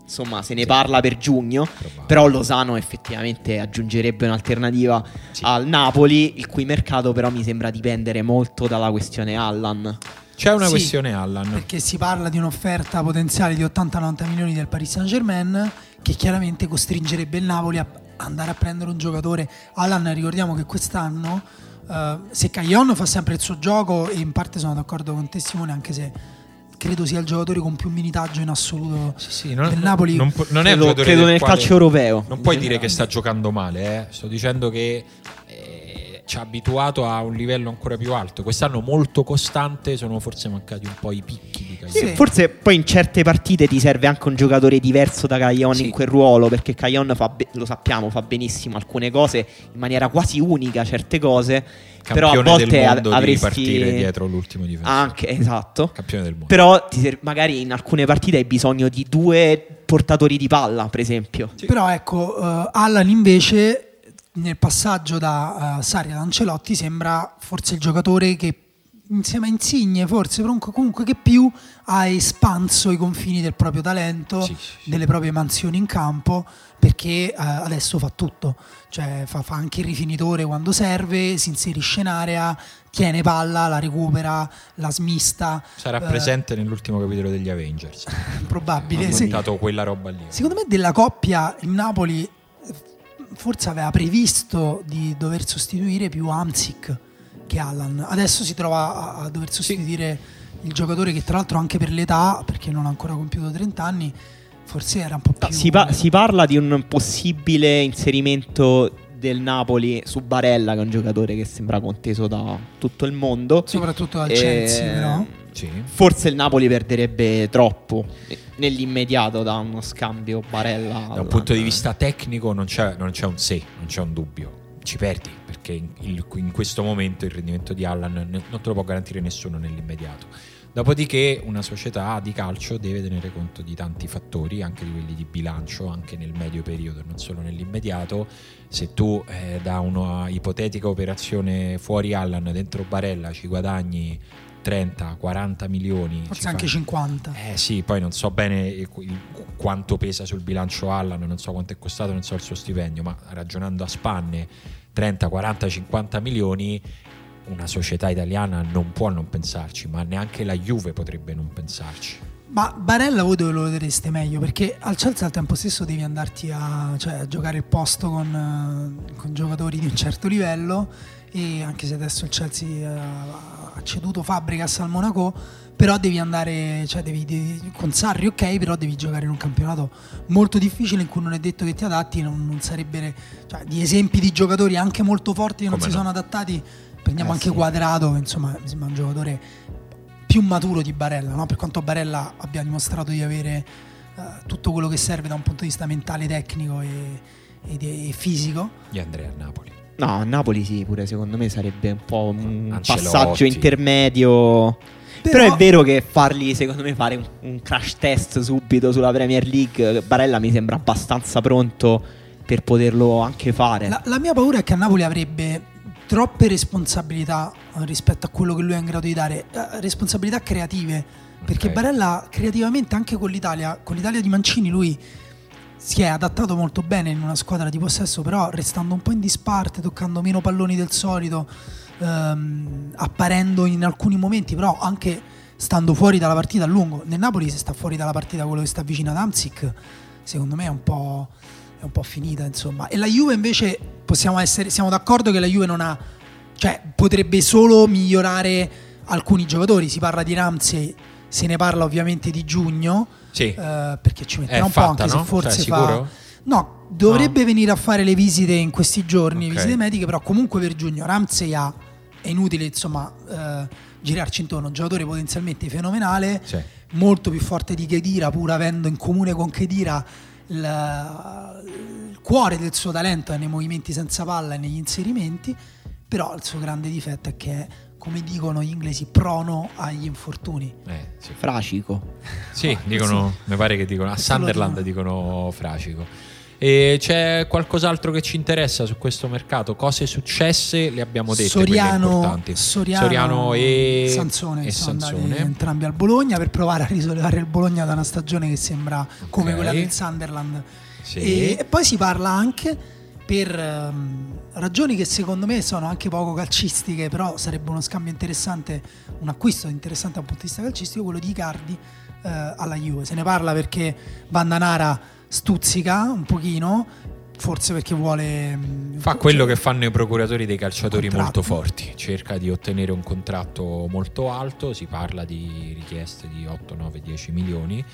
insomma se ne Sì. parla per giugno. Probabile. Però Lozano effettivamente aggiungerebbe un'alternativa Sì. al Napoli, il cui mercato però mi sembra dipendere molto dalla questione Allan. C'è una Sì, questione Allan. Perché si parla di un'offerta potenziale di 80-90 milioni del Paris Saint Germain che chiaramente costringerebbe il Napoli a andare a prendere un giocatore. Alan, ricordiamo che quest'anno eh, se Caglion fa sempre il suo gioco e in parte sono d'accordo con te Simone anche se credo sia il giocatore con più minutaggio in assoluto Sì, sì, non, del Napoli. non, non è un credo, giocatore credo del nel quale- calcio europeo. Non puoi dire che sta giocando male, eh. sto dicendo che eh, ci ha abituato a un livello ancora più alto. Quest'anno molto costante, sono forse mancati un po' i picchi di Cagliari. Sì. Forse poi in certe partite ti serve anche un giocatore diverso da Caglion Sì. in quel ruolo, perché Caglion fa be- lo sappiamo, fa benissimo alcune cose in maniera quasi unica, certe cose, però a Campione del volte a- mondo di avresti partire dietro l'ultimo difensore. anche esatto. Campione del mondo. Però ti ser- magari in alcune partite hai bisogno di due portatori di palla, per esempio. Però ecco, eh, Allan invece nel passaggio da eh, Sarri ad Ancelotti sembra forse il giocatore che insieme a Insigne, forse comunque, che più ha espanso i confini del proprio talento, Sì, sì, sì. delle proprie mansioni in campo, perché eh, adesso fa tutto, cioè fa, fa anche il rifinitore quando serve, si inserisce in area, tiene palla, la recupera, la smista. Sarà eh, presente nell'ultimo capitolo degli Avengers. Probabile, Ha sì. quella roba lì. Secondo me della coppia il Napoli forse aveva previsto di dover sostituire più Amsic che Allan. Adesso si trova a, dover sostituire il giocatore che tra l'altro anche per l'età, perché non ha ancora compiuto 30 anni, forse era un po' più... Si, pa- si parla di un possibile inserimento del Napoli su Barella, che è un giocatore che sembra conteso da tutto il mondo. Soprattutto al Eh, Chelsea, però. Sì. Forse il Napoli perderebbe troppo nell'immediato da uno scambio Barella. Da un punto di vista tecnico non c'è, non c'è un se, non c'è un dubbio. Ci perdi perché in, in questo momento il rendimento di Allan non te lo può garantire nessuno nell'immediato. Dopodiché una società di calcio deve tenere conto di tanti fattori, anche di quelli di bilancio, anche nel medio periodo, non solo nell'immediato. Se tu eh, da una ipotetica operazione fuori Allan dentro Barella ci guadagni 30-40 milioni, ci Forse anche fai- 50. eh sì, poi non so bene quanto pesa sul bilancio Allan, non so quanto è costato, non so il suo stipendio, ma ragionando a spanne 30, 40, 50 milioni, una società italiana non può non pensarci, ma neanche la Juve potrebbe non pensarci. Ma Barella voi dove lo vedreste meglio? Perché al Chelsea al tempo stesso devi andarti a, cioè, a giocare il posto con, eh, con giocatori di un certo livello e anche se adesso il Chelsea eh, ha ceduto Fabregas al Monaco, però devi andare, cioè devi, devi- con Sarri ok, però devi giocare in un campionato molto difficile in cui non è detto che ti adatti, non, non sarebbe, cioè, di esempi di giocatori anche molto forti che non Come si no. sono adattati, prendiamo Eh, anche sì. Quadrato, che insomma mi sembra un giocatore più maturo di Barella, no? per quanto Barella abbia dimostrato di avere eh, tutto quello che serve da un punto di vista mentale, tecnico e, e di- e fisico. Gli Andrea a Napoli. No, a Napoli sì, pure secondo me sarebbe un po' un Ancelotti. passaggio intermedio. Però, è vero che fargli, secondo me, fare un, un crash test subito sulla Premier League, Barella mi sembra abbastanza pronto per poterlo anche fare. La, la mia paura è che a Napoli avrebbe troppe responsabilità rispetto a quello che lui è in grado di dare, eh, responsabilità creative, perché Ok. Barella creativamente anche con l'Italia, con l'Italia di Mancini lui si è adattato molto bene in una squadra di possesso, però restando un po' in disparte, toccando meno palloni del solito, ehm, apparendo in alcuni momenti, però anche stando fuori dalla partita a lungo. Nel Napoli se sta fuori dalla partita quello che sta vicino ad Amsic, secondo me è un po', è un po' finita, insomma. E la Juve invece possiamo essere, siamo d'accordo che la Juve non ha, cioè potrebbe solo migliorare alcuni giocatori, si parla di Ramsey, se ne parla ovviamente di giugno, Sì. eh, perché ci metterà È un po' fatta, anche no? se forse Cioè, fa... No, dovrebbe venire a fare le visite in questi giorni, Ok. visite mediche, però comunque per giugno Ramsey ha, è inutile insomma eh, girarci intorno, un giocatore potenzialmente fenomenale, Sì. molto più forte di Khedira, pur avendo in comune con Khedira il, il cuore del suo talento è nei movimenti senza palla e negli inserimenti, però il suo grande difetto è che è, come dicono gli inglesi, prono agli infortuni. Eh, sì. Fracico. Sì, dicono, mi pare che dicono a Sunderland dicono fracico. E c'è qualcos'altro che ci interessa su questo mercato? Cose successe, le abbiamo dette, Soriano, importanti. Soriano, e Sansone e sono Sansone. entrambi al Bologna per provare a risollevare il Bologna da una stagione che sembra come Ok. quella del Sunderland. Sì. E, e poi si parla anche per ehm, ragioni che secondo me sono anche poco calcistiche, però sarebbe uno scambio interessante, un acquisto interessante dal punto di vista calcistico, quello di Icardi eh, alla Juve. Se ne parla perché Bandanara stuzzica un pochino, forse perché vuole... mh, Fa quello che fanno i procuratori dei calciatori Contratto. molto forti, cerca di ottenere un contratto molto alto, si parla di richieste di 8, 9, 10 milioni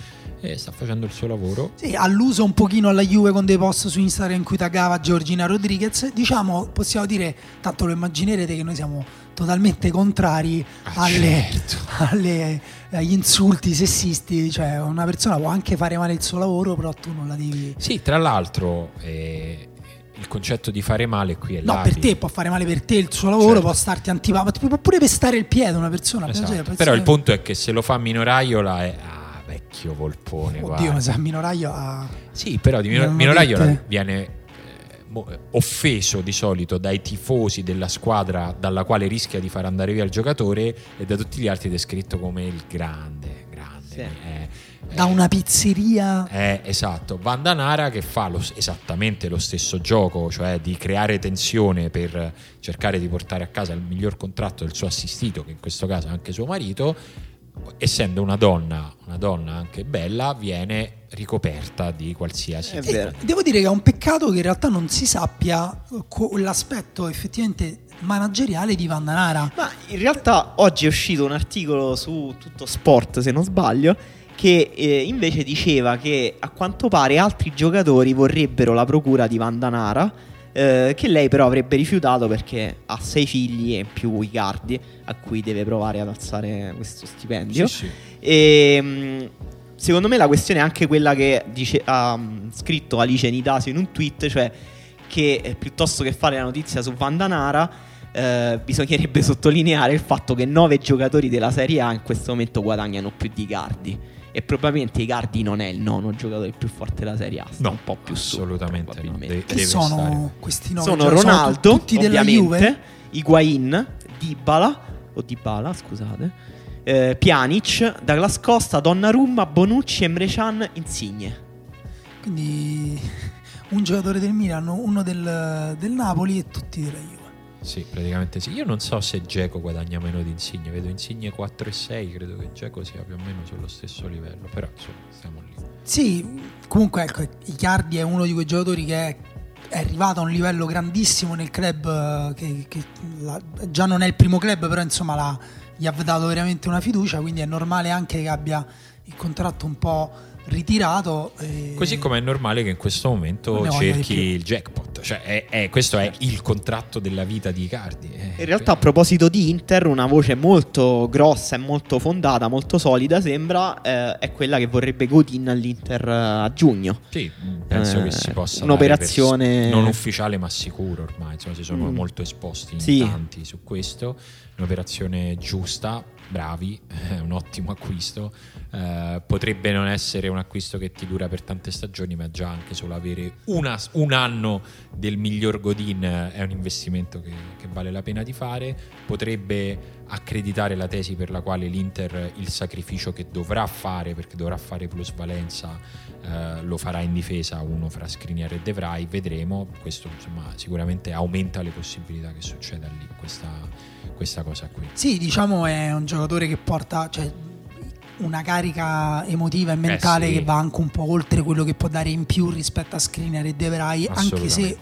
e sta facendo il suo lavoro. Sì, alluso un pochino alla Juve con dei post su Instagram in cui taggava Giorgina Rodriguez. Diciamo, possiamo dire, tanto lo immaginerete che noi siamo totalmente contrari Ah, alle- certo. alle- agli insulti sessisti. Cioè, una persona può anche fare male il suo lavoro, però tu non la devi. Sì, tra l'altro eh, il concetto di fare male qui è No, labile. per te può fare male per te il suo lavoro, Certo. può starti antipatico, può pure pestare il piede una persona. Esatto. Penso Però il punto è che se lo fa Minoraiola è... Ah, vecchio volpone, Oddio, guarda. ma sa Minoraio ha. Sì, però di Mi Mino- hanno Minoraiola viene offeso di solito dai tifosi della squadra dalla quale rischia di far andare via il giocatore e da tutti gli altri descritto come il grande, grande. Sì. eh, Da eh, una pizzeria. eh, esatto, Vandanara che fa lo- esattamente lo stesso gioco, cioè di creare tensione per cercare di portare a casa il miglior contratto del suo assistito, che in questo caso è anche suo marito, essendo una donna, una donna anche bella, viene ricoperta di qualsiasi È E vero. devo dire che è un peccato che in realtà non si sappia co- l'aspetto effettivamente manageriale di Vandanara. Ma in realtà oggi è uscito un articolo su Tutto Sport, se non sbaglio, che eh, invece diceva che a quanto pare altri giocatori vorrebbero la procura di Vandanara, eh, che lei però avrebbe rifiutato perché ha sei figli e più Icardi, a cui deve provare ad alzare questo stipendio. Sì, sì. E mh, secondo me la questione è anche quella che dice- ha mh, scritto Alice Nitasio in un tweet, cioè che eh, piuttosto che fare la notizia su Vandanara, eh, bisognerebbe sottolineare il fatto che nove giocatori della Serie A in questo momento guadagnano più di Icardi. E probabilmente Icardi non è il nono giocatore più forte della Serie A, No, un po' più su, assolutamente no. De- Che deve sono stare. questi nove? Sono Cioè, Ronaldo, tu- tutti della ovviamente, Juve? Higuain, Dybala, o Dybala, scusate, eh, Pjanic, Douglas Costa, Donnarumma, Bonucci, Emre Can, Insigne. Quindi un giocatore del Milan, uno del, del Napoli e tutti della Juve. Sì, praticamente sì. Io non so se Geco guadagna meno di Insigne, vedo Insigne 4 e 6, credo che Geco sia più o meno sullo stesso livello, però insomma, stiamo lì. Sì, comunque ecco, Icardi è uno di quei giocatori che è, è arrivato a un livello grandissimo nel club, eh, che, che la- già non è il primo club, però insomma la- gli ha dato veramente una fiducia, quindi è normale anche che abbia il contratto un po' ritirato. e- Così come è normale che in questo momento cerchi il jackpot, cioè è- è- questo è il contratto della vita di Icardi. eh. In realtà, a proposito di Inter, una voce molto grossa e molto fondata, molto solida, sembra, eh, è quella che vorrebbe Godin all'Inter eh, a giugno. Sì, penso Eh, che si possa un'operazione- non ufficiale ma sicuro ormai, insomma, si sono Mm. molto esposti in Sì. tanti su questo, un'operazione giusta, bravi, è un ottimo acquisto, Eh, potrebbe non essere un acquisto che ti dura per tante stagioni, ma già anche solo avere una- un anno del miglior Godin è un investimento che, che vale la pena di fare, potrebbe accreditare la tesi per la quale l'Inter il sacrificio che dovrà fare, perché dovrà fare plusvalenza, eh, lo farà in difesa uno fra Skriniar e De Vrij, vedremo, questo insomma, sicuramente aumenta le possibilità che succeda lì questa, questa cosa qui. Sì, diciamo è un giocatore che porta cioè, una carica emotiva e mentale Eh sì. che va anche un po' oltre quello che può dare in più rispetto a Skriniar e De Vrij, anche se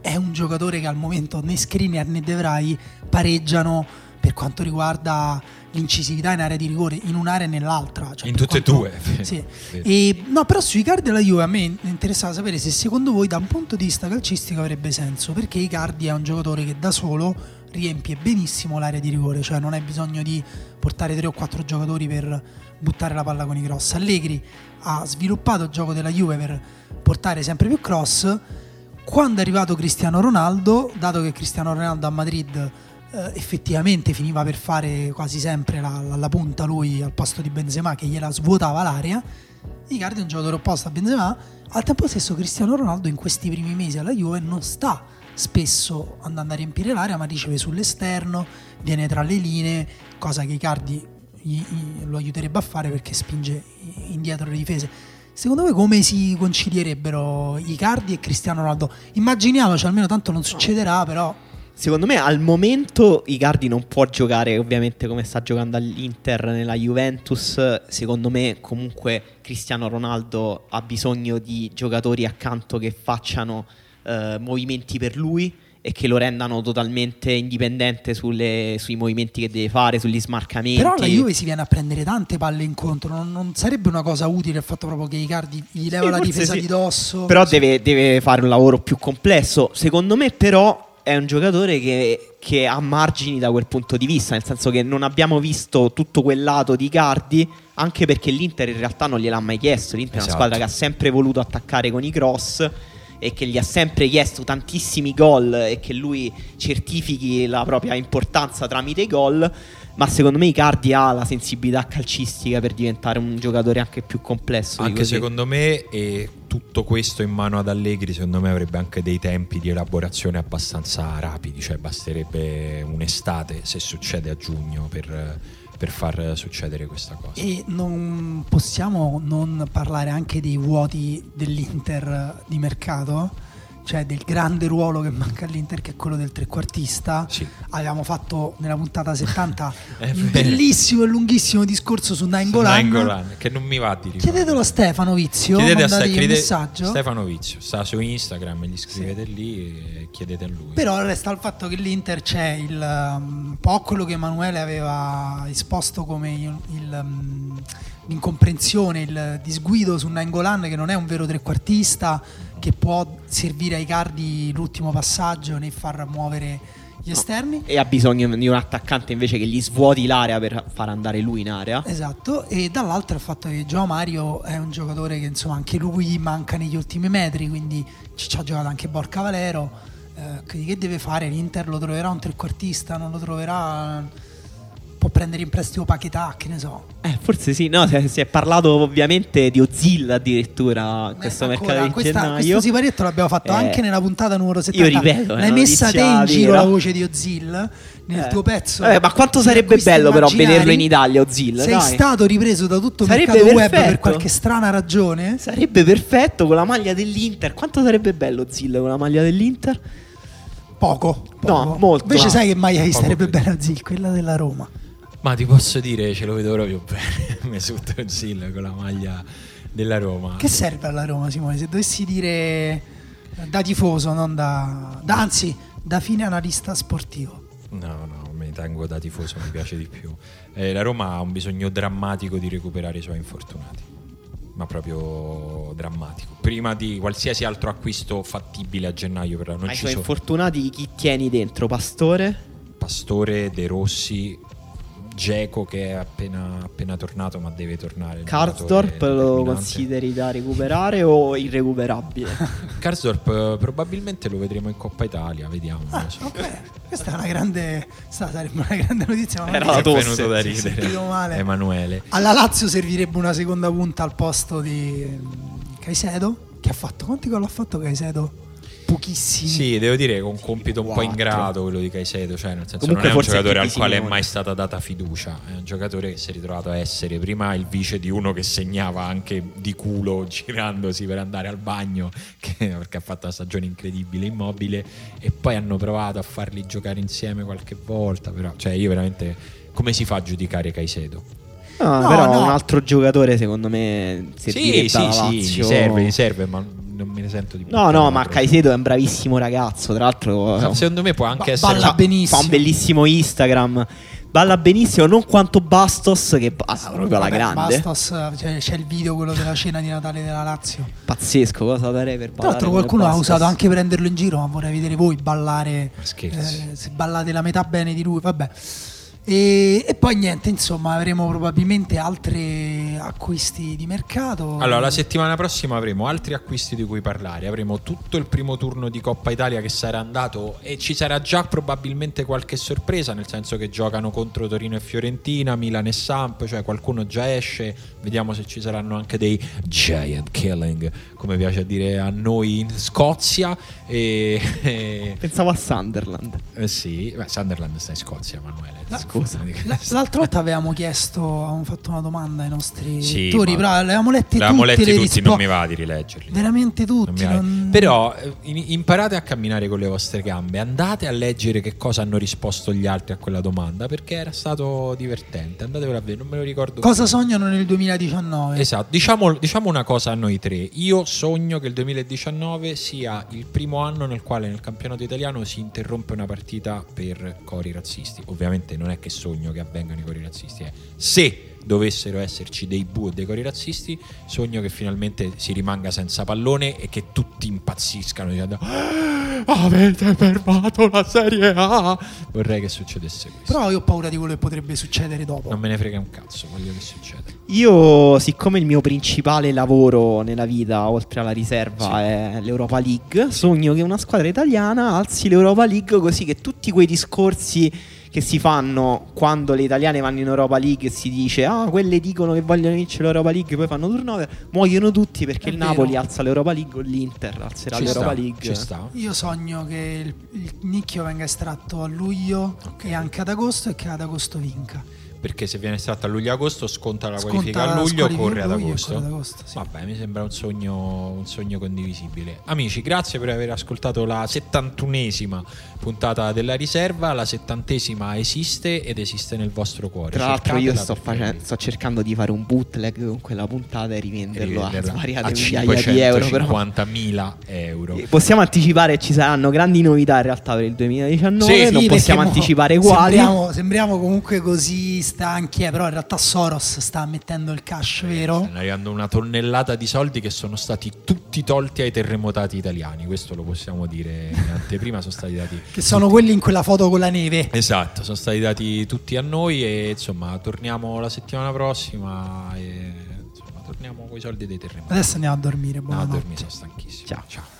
è un giocatore che al momento né Skriniar né De Vrij pareggiano per quanto riguarda l'incisività in area di rigore in un'area e nell'altra. Cioè In tutte e quanto- due. Sì. E, no, però sui Icardi della Juve a me interessava sapere se secondo voi da un punto di vista calcistico avrebbe senso, perché Icardi è un giocatore che da solo riempie benissimo l'area di rigore, cioè non hai bisogno di portare tre o quattro giocatori per buttare la palla con i cross. Allegri ha sviluppato il gioco della Juve per portare sempre più cross. Quando è arrivato Cristiano Ronaldo, dato che Cristiano Ronaldo a Madrid eh, effettivamente finiva per fare quasi sempre la, la- la punta lui al posto di Benzema che gliela svuotava l'area, Icardi è un giocatore opposto a Benzema. Al tempo stesso Cristiano Ronaldo in questi primi mesi alla Juve non sta spesso andando a riempire l'area, ma riceve sull'esterno, viene tra le linee, cosa che Icardi gli- gli- lo aiuterebbe a fare perché spinge indietro le difese. Secondo voi come si concilierebbero Icardi e Cristiano Ronaldo? Immaginiamoci, almeno tanto non succederà, però Secondo me al momento Icardi non può giocare ovviamente come sta giocando all'Inter nella Juventus. Secondo me comunque Cristiano Ronaldo ha bisogno di giocatori accanto che facciano eh, movimenti per lui e che lo rendano totalmente indipendente sulle- sui movimenti che deve fare, sugli smarcamenti. Però la Juve si viene a prendere tante palle incontro. Non, non sarebbe una cosa utile il fatto proprio che Icardi gli leva Sì, la difesa sì. di dosso. Però deve, deve fare un lavoro più complesso. Secondo me, però, è un giocatore che, che ha margini da quel punto di vista. Nel senso che non abbiamo visto tutto quel lato di Cardi. Anche perché l'Inter in realtà non gliel'ha mai chiesto. L'Inter è Esatto. una squadra che ha sempre voluto attaccare con i cross. E che gli ha sempre chiesto tantissimi gol e che lui certifichi la propria importanza tramite i gol. Ma secondo me Icardi ha la sensibilità calcistica per diventare un giocatore anche più complesso. Anche secondo me, e tutto questo in mano ad Allegri, secondo me avrebbe anche dei tempi di elaborazione abbastanza rapidi, cioè basterebbe un'estate se succede a giugno per, per far succedere questa cosa. E non possiamo non parlare anche dei vuoti dell'Inter di mercato, cioè del grande ruolo che manca all'Inter, che è quello del trequartista. Sì. Avevamo fatto nella puntata 70 È un bellissimo e lunghissimo discorso su Nainggolan. Nainggolan, che non mi va di ricordo. Chiedetelo a Stefano Vizio, Chiedete a Ste- chiede- messaggio. Stefano Vizio, sta su Instagram, gli scrivete lì e chiedete a lui. Però resta il fatto che l'Inter c'è il, um, un po' quello che Emanuele aveva esposto come il, il, um, l'incomprensione, il disguido su Nainggolan che non è un vero trequartista che può servire ai cardi l'ultimo passaggio né far muovere gli esterni. E ha bisogno di un attaccante invece che gli svuoti l'area per far andare lui in area. Esatto, e dall'altro il fatto che Gio Mario è un giocatore che insomma anche lui manca negli ultimi metri, quindi ci ha giocato anche Borca Valero. Eh, quindi che deve fare? L'Inter lo troverà un trequartista, non lo troverà. Può prendere in prestito Paquetà, che ne so. Eh, forse sì, no, si è, parlato ovviamente di Ozil addirittura questo Eh, mercato ancora, di questa- gennaio. questo siparietto l'abbiamo fatto Eh, anche nella puntata numero 70. Io ripeto, L'hai messa te in giro la voce di Ozil nel Eh. tuo pezzo. Vabbè, ma quanto sarebbe bello però vederlo in Italia Ozil, Sei dai. stato ripreso da tutto il Sarebbe mercato web per perfetto. qualche strana ragione? Sarebbe perfetto con la maglia dell'Inter. Quanto sarebbe bello Ozil con la maglia dell'Inter? Poco, No, poco. molto. Invece No. sai che maglia gli Poco starebbe più. bene a Zil, quella della Roma. Ma ti posso dire, ce lo vedo proprio bene. Mesut Özil con la maglia della Roma. Che serve alla Roma, Simone? Se dovessi dire da tifoso, non da, da- anzi, da fine analista sportivo. No, no, mi tengo da tifoso, mi piace di più. Eh, la Roma ha un bisogno drammatico di recuperare i suoi infortunati. Ma proprio drammatico. Prima di qualsiasi altro acquisto fattibile a gennaio, però non Ai ci suoi sono. infortunati chi tieni dentro? Pastore? Pastore, De Rossi, Geco che è appena, appena tornato, ma deve tornare. Karsdorp lo consideri da recuperare o irrecuperabile? Karsdorp probabilmente lo vedremo in Coppa Italia, vediamo. Ah, lo so. ok. Questa è una grande, sarebbe una grande notizia. ma Era la tosse. venuto da ridere male. Emanuele. Alla Lazio servirebbe una seconda punta al posto di Caicedo, che ha fatto quanti gol ha fatto Caicedo? Pochissimi. Sì, devo dire che è un compito un po' ingrato quello di Caicedo, cioè nel senso Comunque non è un giocatore al quale è mai stata data fiducia, è un giocatore che si è ritrovato a essere prima il vice di uno che segnava anche di culo girandosi per andare al bagno, che- perché ha fatto una stagione incredibile immobile e poi hanno provato a farli giocare insieme qualche volta, però cioè io veramente come si fa a giudicare Caicedo? No, No, però no. un altro giocatore secondo me servirebbe Sì, sì, sì, gli serve, gli serve, ma non me ne sento di più. No, no, ma. Caicedo è un bravissimo ragazzo. Tra l'altro, Ma Secondo me può anche Ba- essere balla fa, benissimo. fa un bellissimo Instagram. Balla benissimo, non quanto Bastos, che passa proprio alla grande. Bastos, cioè, c'è il video quello della cena di Natale della Lazio. Pazzesco, cosa darei per Tra ballare l'altro come qualcuno ha usato anche prenderlo in giro, ma vorrei vedere voi ballare. Eh, se ballate la metà bene di lui, vabbè. E, e poi niente, insomma, avremo probabilmente altri acquisti di mercato. Allora, la settimana prossima avremo altri acquisti di cui parlare. Avremo tutto il primo turno di Coppa Italia che sarà andato e ci sarà già probabilmente qualche sorpresa, nel senso che giocano contro Torino e Fiorentina, Milan e Samp, cioè qualcuno già esce. Vediamo se ci saranno anche dei giant killing, come piace a dire a noi in Scozia. E, e- Pensavo a Sunderland. eh sì, beh, Sunderland sta in Scozia, Emanuele. La- Scusa. La- L'altra volta avevamo chiesto, avevamo fatto una domanda ai nostri. Sì, ma- però avevamo lette L'avevamo tutte letti le tutti, risposte. non mi va di rileggerli. Veramente Non tutti. va- non- Però eh, in- imparate a camminare con le vostre gambe, andate a leggere che cosa hanno risposto gli altri a quella domanda perché era stato divertente. Andatevelo a vedere, non me lo ricordo. Cosa più. sognano nel 2019? Esatto, diciamo, diciamo una cosa a noi tre. Io sogno che il 2019 sia il primo anno nel quale nel campionato italiano si interrompe una partita per cori razzisti. Ovviamente non è che sogno che avvengano i cori razzisti, è se dovessero esserci dei bu e dei cori razzisti, sogno che finalmente si rimanga senza pallone e che tutti impazziscano dicendo "Ah, avete fermato la Serie A. Vorrei che succedesse questo. Però io ho paura di quello che potrebbe succedere dopo. non me ne frega un cazzo, voglio che succeda. Io, siccome il mio principale lavoro nella vita, oltre alla riserva, Sì. è l'Europa League, sogno che una squadra italiana alzi l'Europa League così che tutti quei discorsi che si fanno quando le italiane vanno in Europa League e si dice ah quelle dicono che vogliono vincere l'Europa League poi fanno turnover muoiono tutti perché È il vero. Napoli alza l'Europa League o l'Inter alzerà Ci l'Europa sta, League ci sta. Io sogno che il, il nicchio venga estratto a luglio Ok. e anche ad agosto e che ad agosto vinca. Perché se viene estratta a luglio-agosto sconta la Sconta qualifica a luglio, corre ad e agosto. corre ad agosto, sì. Vabbè, mi sembra un sogno, un sogno condivisibile. Amici, grazie per aver ascoltato la 71esima puntata della riserva. La settantesima esiste ed esiste nel vostro cuore. tra l'altro io sto, facendo, sto cercando di fare un bootleg con quella puntata e rivenderlo a rivenderla svariate a migliaia di euro però 550.000 euro. Possiamo anticipare ci saranno grandi novità in realtà per il 2019, Sì, non Sì, possiamo anticipare quali. Sembriamo, sembriamo comunque così stanchi, eh, però in realtà Soros sta mettendo il cash, vero? Stanno arrivando una tonnellata di soldi che sono stati tutti tolti ai terremotati italiani. Questo lo possiamo dire in anteprima. Sono stati dati Che sono quelli in quella foto con la neve. Esatto, sono stati dati tutti a noi e insomma torniamo la settimana prossima e insomma torniamo con i soldi dei terremoti. Adesso andiamo a dormire. Andiamo a Buonanotte. dormire, sono stanchissimo. Ciao. Ciao.